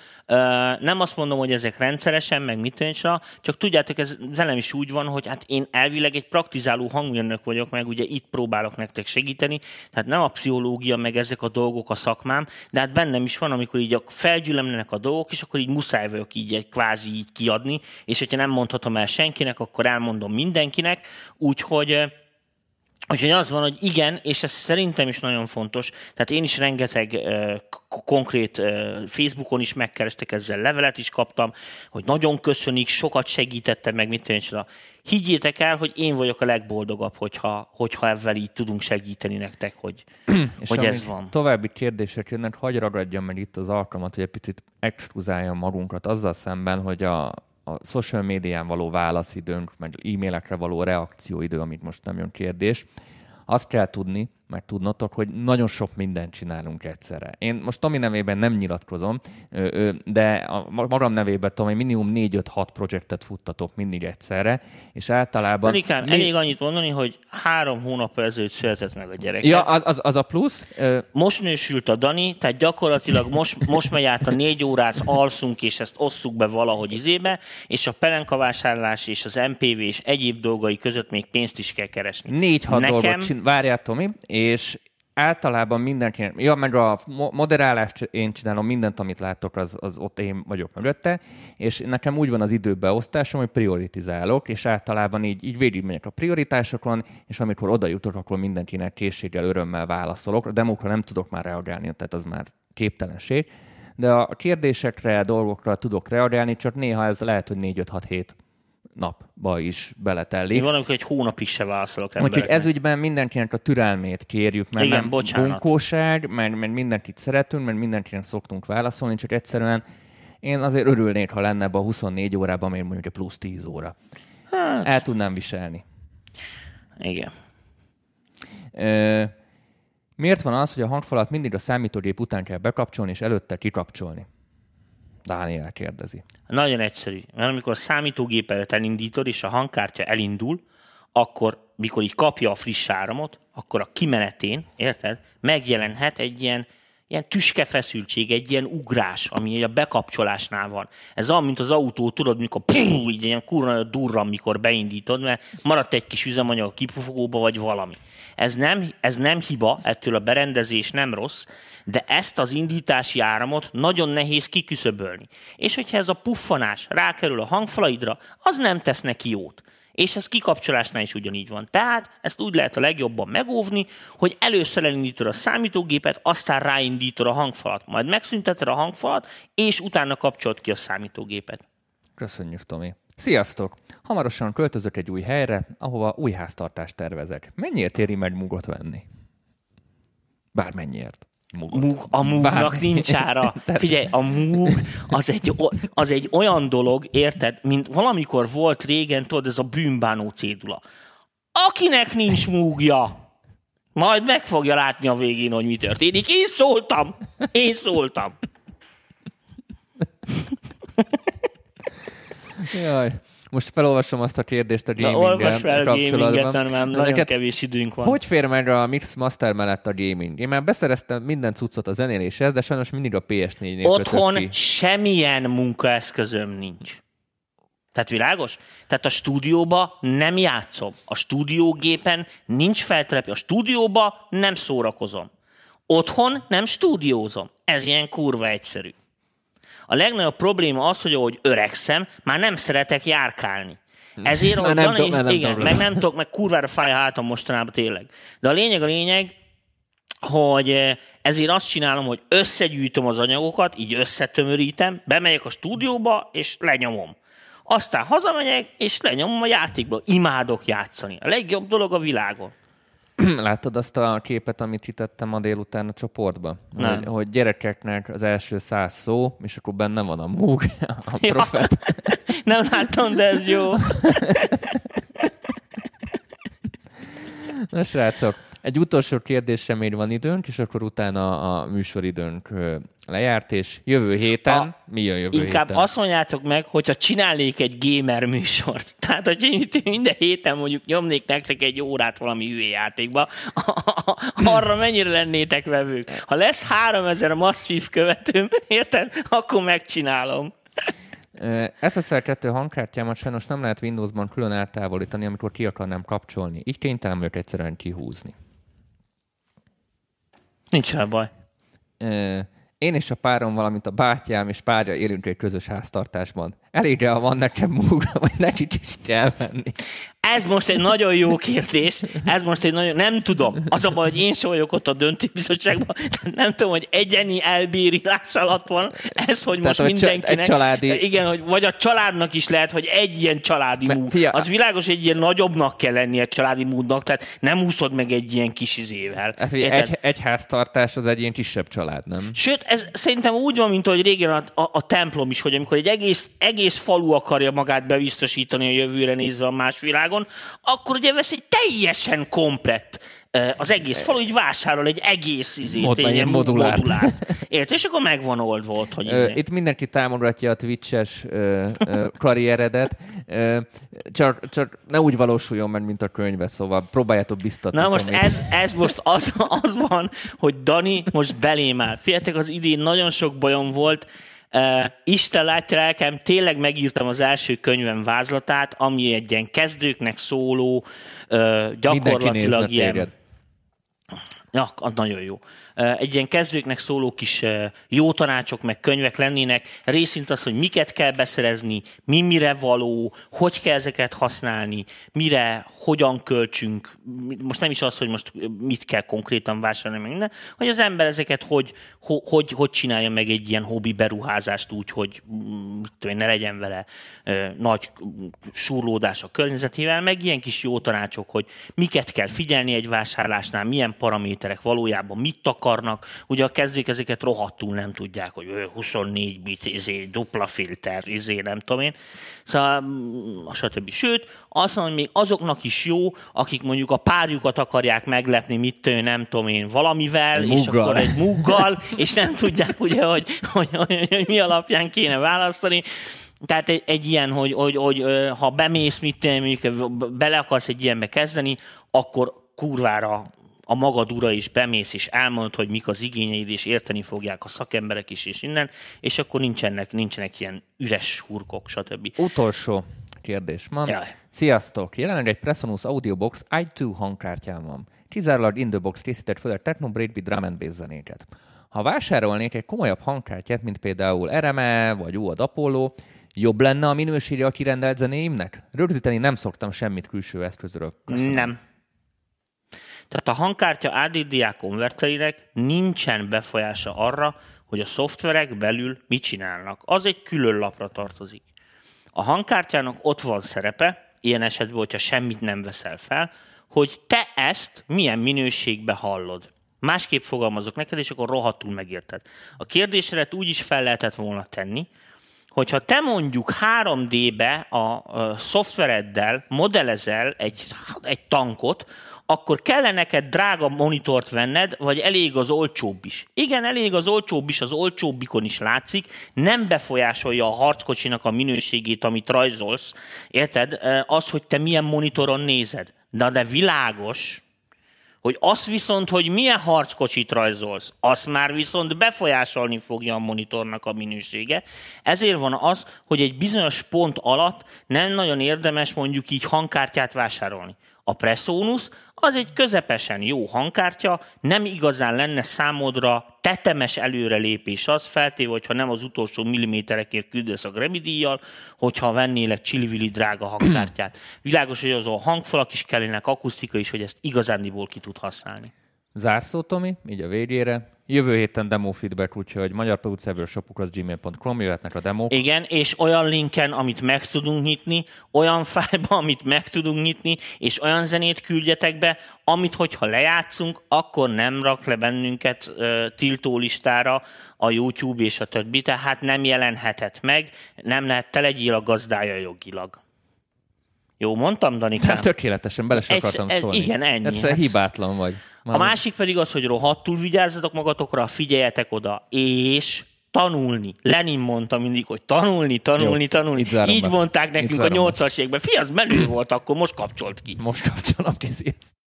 Nem azt mondom, hogy ezek rendszeresen, meg mit csak tudjátok, ez velem is úgy van, hogy hát én elvileg egy praktizáló hangmérnök vagyok, meg ugye itt próbálok nektek segíteni, tehát nem a pszichológia, meg ezek a dolgok a szakmám, de hát bennem is van, amikor így felgyülemlenek a dolgok, és akkor így muszáj vagyok így egy kvázi így kiadni, és hogyha nem mondhatom el senkinek, akkor elmondom mindenkinek, úgyhogy Úgyhogy az van, hogy igen, és ez szerintem is nagyon fontos. Tehát én is rengeteg uh, konkrét uh, Facebookon is megkerestek ezzel, levelet is kaptam, hogy nagyon köszönik, sokat segítettem meg, mit tűncsen. Higgyétek el, hogy én vagyok a legboldogabb, hogyha, hogyha ezzel így tudunk segíteni nektek, hogy, és hogy ez van. További kérdések jönnek, hagyj ragadjam meg itt az alkalmat, hogy egy picit exkluzáljam magunkat azzal szemben, hogy a, a social médián való válaszidőnk, meg e-mailekre való reakcióidő, amit most nem jön kérdés, azt kell tudni, meg tudnotok, hogy nagyon sok mindent csinálunk egyszerre. Én most Tomi nevében nem nyilatkozom, de a magam nevében tudom, hogy minimum 4-5-6 projektet futtatok mindig egyszerre, és általában... Anikám, mi... elég annyit mondani, hogy három hónap ezelőtt született meg a gyerek. Ja, az, az, az a plusz. Most nősült a Dani, tehát gyakorlatilag most, most megy át a négy órát, alszunk, és ezt osszuk be valahogy izébe, és a pelenkavásárlás és az MPV és egyéb dolgai között még pénzt is kell keresni. Négy-hat Nekem... dolgot csin... Várjál, Tomi, és általában mindenki, ja, meg a moderálást én csinálom, mindent, amit látok, az, az ott én vagyok mögötte, és nekem úgy van az időbeosztásom, hogy prioritizálok, és általában így, így végigmegyek a prioritásokon, és amikor oda jutok, akkor mindenkinek készséggel, örömmel válaszolok. A demókra nem tudok már reagálni, tehát az már képtelenség, de a kérdésekre, a dolgokra tudok reagálni, csak néha ez lehet, hogy 4-5-6 hét napba is beletellik. Van, amikor egy hónapig se válaszolok embereknek. Úgyhogy ez ügyben mindenkinek a türelmét kérjük, mert Igen, nem bocsánat. bunkóság, mert, mert mindenkit szeretünk, mert mindenkinek szoktunk válaszolni, csak egyszerűen Én azért örülnék, ha lenne ebbe a 24 órában, még mondjuk a plusz 10 óra. Hát, El tudnám viselni. igen. Ö, miért van az, hogy a hangfalat mindig a számítógép után kell bekapcsolni, és előtte kikapcsolni? Dániel kérdezi. Nagyon egyszerű. Mert amikor a számítógép előtt elindítod, és a hangkártya elindul, akkor, mikor így kapja a friss áramot, akkor a kimenetén, érted, megjelenhet egy ilyen, ilyen tüske feszültség, egy ilyen ugrás, ami a bekapcsolásnál van. Ez olyan, mint az autó, tudod, mikor pú, így ilyen kurva nagy durran, mikor beindítod, mert maradt egy kis üzemanyag a kipufogóba, vagy valami. Ez nem, ez nem hiba, ettől a berendezés nem rossz, de ezt az indítási áramot nagyon nehéz kiküszöbölni. És hogyha ez a puffanás rákerül a hangfalaidra, az nem tesz neki jót. És ez kikapcsolásnál is ugyanígy van. Tehát ezt úgy lehet a legjobban megóvni, hogy először elindítod a számítógépet, aztán ráindítod a hangfalat, majd megszünteted a hangfalat, és utána kapcsolod ki a számítógépet. Köszönjük, Tomi. Sziasztok! Hamarosan költözök egy új helyre, ahova új háztartást tervezek. Mennyiért éri meg mugot venni? Bármennyiért. Múg, a múgnak nincs ára. Figyelj, a múg az egy, az egy olyan dolog, érted, mint valamikor volt régen, tudod, ez a bűnbánó cédula. Akinek nincs múgja, majd meg fogja látni a végén, hogy mi történik. Én szóltam! Én szóltam! Jaj. Most felolvasom azt a kérdést a Na, gaminggel olvas fel gaminget, kapcsolatban. mert már nagyon kevés időnk van. Hogy fér meg a Mix Master mellett a gaming? Én már beszereztem minden cuccot a zenéléshez, de sajnos mindig a PS4-nél Otthon ki. semmilyen munkaeszközöm nincs. Tehát világos? Tehát a stúdióba nem játszom. A stúdiógépen nincs feltelepi. A stúdióba nem szórakozom. Otthon nem stúdiózom. Ez ilyen kurva egyszerű. A legnagyobb probléma az, hogy ahogy öregszem, már nem szeretek járkálni. Ezért, Már nem Dani, nem igen, tudok meg nem tudok, meg kurvára fáj a hátam mostanában tényleg. De a lényeg a lényeg, hogy eh, ezért azt csinálom, hogy összegyűjtöm az anyagokat, így összetömörítem, bemegyek a stúdióba, és lenyomom. Aztán hazamegyek, és lenyomom a játékból. Imádok játszani. A legjobb dolog a világon. Láttad azt a képet, amit kitettem ma délután a csoportba? Nem. Hogy, hogy gyerekeknek az első száz szó, és akkor benne van a múg, a Ja. profet. Nem láttam, de ez jó. Na srácok, egy utolsó kérdésre még van időnk, és akkor utána a műsoridőnk lejárt, és jövő héten, A- mi jön jövő Inkább héten? azt mondjátok meg, hogyha csinálnék egy gamer műsort, tehát hogy minden héten mondjuk nyomnék nektek egy órát valami játékba, arra mennyire lennétek vevők? Ha lesz 3000 masszív követőm, érted? Akkor megcsinálom. Ö, SSL 2 hangkártyámat sajnos nem lehet Windowsban külön eltávolítani, amikor ki akarnám kapcsolni. Így kénytelen vagyok egyszerűen kihúzni. Nincs vele baj. Én és a párom, valamint a bátyám és párja élünk egy közös háztartásban. Elég ha van nekem múlva, vagy nekik is kell venni. Ez most egy nagyon jó kérdés. Ez most egy nagyon... Nem tudom. Az a baj, hogy én sem vagyok ott a döntőbizottságban. Tehát nem tudom, hogy egyeni elbírálás alatt van. Ez, hogy Tehát, most mindenkinek... egy családi- Igen, hogy vagy a családnak is lehet, hogy egy ilyen családi Me- múd. fia- Az világos, egy ilyen nagyobbnak kell lennie családi múdnak, tehát nem úszod meg egy ilyen kis izével. Hát, Érted? egy, egy háztartás az egy ilyen kisebb család, nem? Sőt, ez szerintem úgy van, mint ahogy régen a, a, a templom is, hogy amikor egy egész, egész falu akarja magát bebiztosítani a jövőre nézve a más világon, akkor ugye vesz egy teljesen komplett az egész falu így vásárol egy egész izét, Mod- egy modulárt. modulárt. Érted? És akkor megvan oldva ott, hogy izé. Itt mindenki támogatja a Twitch-es ö, ö, karrieredet, ö, csak, csak ne úgy valósuljon meg, mint a könyve, szóval próbáljátok biztatni. Na most ez, ez most az, az van, hogy Dani most belém áll. Figyeljetek, az idén nagyon sok bajom volt, Uh, Isten látja lelkem, tényleg megírtam az első könyvem vázlatát, ami egy ilyen kezdőknek szóló, uh, gyakorlatilag ilyen... téged. Ja, nagyon jó. Egy ilyen kezdőknek szóló kis jó tanácsok, meg könyvek lennének. Részint az, hogy miket kell beszerezni, mi mire való, hogy kell ezeket használni, mire, hogyan költsünk. Most nem is az, hogy most mit kell konkrétan vásárolni, meg minden, hogy az ember ezeket hogy, hogy, hogy, hogy csinálja meg egy ilyen hobbi beruházást úgy, hogy tudom, ne legyen vele nagy surlódás a környezetével, meg ilyen kis jó tanácsok, hogy miket kell figyelni egy vásárlásnál, milyen paraméterek valójában mit akarnak. Ugye a kezdők ezeket rohadtul nem tudják, hogy 24 bit, izé, dupla filter, izé, nem tudom én. Szóval, mm, stb. Sőt, azt mondom, hogy még azoknak is jó, akik mondjuk a párjukat akarják meglepni, mit tő, nem tudom én, valamivel, Egy és muggal. akkor egy muggal, és nem tudják ugye, hogy, hogy, hogy, hogy mi alapján kéne választani. Tehát egy, egy ilyen, hogy, hogy, hogy ha bemész, mit én, mondjuk bele akarsz egy ilyenbe kezdeni, akkor kurvára a magad ura is bemész, és elmondod, hogy mik az igényeid, és érteni fogják a szakemberek is, és innen, és akkor nincsenek, nincsenek ilyen üres hurkok, stb. Utolsó kérdés van. Jaj. Sziasztok! Jelenleg egy Presonus Audiobox i2 hangkártyám van. Kizárólag in the box készített fel a Techno Breakbeat drum and bass zenéket. Ha vásárolnék egy komolyabb hangkártyát, mint például RME vagy UAD Apollo, jobb lenne a minősége a kirendelt zenéimnek? Rögzíteni nem szoktam semmit külső eszközről. Köszönöm. Nem. Tehát a hangkártya konverterének nincsen befolyása arra, hogy a szoftverek belül mit csinálnak. Az egy külön lapra tartozik. A hangkártyának ott van szerepe, ilyen esetben, hogyha semmit nem veszel fel, hogy te ezt milyen minőségbe hallod. Másképp fogalmazok neked, és akkor rohadtul megérted. A kérdésre úgy is fel lehetett volna tenni, hogyha te mondjuk 3D-be a, a szoftvereddel modellezel egy, egy tankot, akkor kellene neked drága monitort venned, vagy elég az olcsóbb is. Igen, elég az olcsóbb is, az olcsóbbikon is látszik, nem befolyásolja a harckocsinak a minőségét, amit rajzolsz, érted? Az, hogy te milyen monitoron nézed. De, de világos, hogy azt viszont, hogy milyen harckocsit rajzolsz, azt már viszont befolyásolni fogja a monitornak a minősége. Ezért van az, hogy egy bizonyos pont alatt nem nagyon érdemes mondjuk így hangkártyát vásárolni. A Presonus az egy közepesen jó hangkártya, nem igazán lenne számodra tetemes előrelépés az, feltéve, hogyha nem az utolsó milliméterekért küldesz a Grammy díjjal, hogyha vennél egy csillivili drága hangkártyát. Világos, hogy az a hangfalak is kellenek, akusztika is, hogy ezt igazándiból ki tud használni. Zárszó, Tomi, így a végére. Jövő héten demo feedback, úgyhogy magyarproducerről.gmail.com jöhetnek a demók. Igen, és olyan linken, amit meg tudunk nyitni, olyan fájlba, amit meg tudunk nyitni, és olyan zenét küldjetek be, amit, hogyha lejátszunk, akkor nem rak le bennünket uh, tiltólistára a YouTube és a többi, tehát nem jelenhetett meg, nem lehet, te legyél a gazdája jogilag. Jó, mondtam, Danikám? Hát tökéletesen, bele sem akartam szólni. igen, ennyi. Egyszer Hát- hibátlan vagy. A másik pedig az, hogy rohadtul vigyázzatok magatokra, figyeljetek oda, és tanulni. Lenin mondta mindig, hogy tanulni, tanulni, Jó, tanulni. Így be. mondták nekünk a. 80-as években. Fi, az menő volt, akkor most kapcsolt ki. Most kapcsolom ki.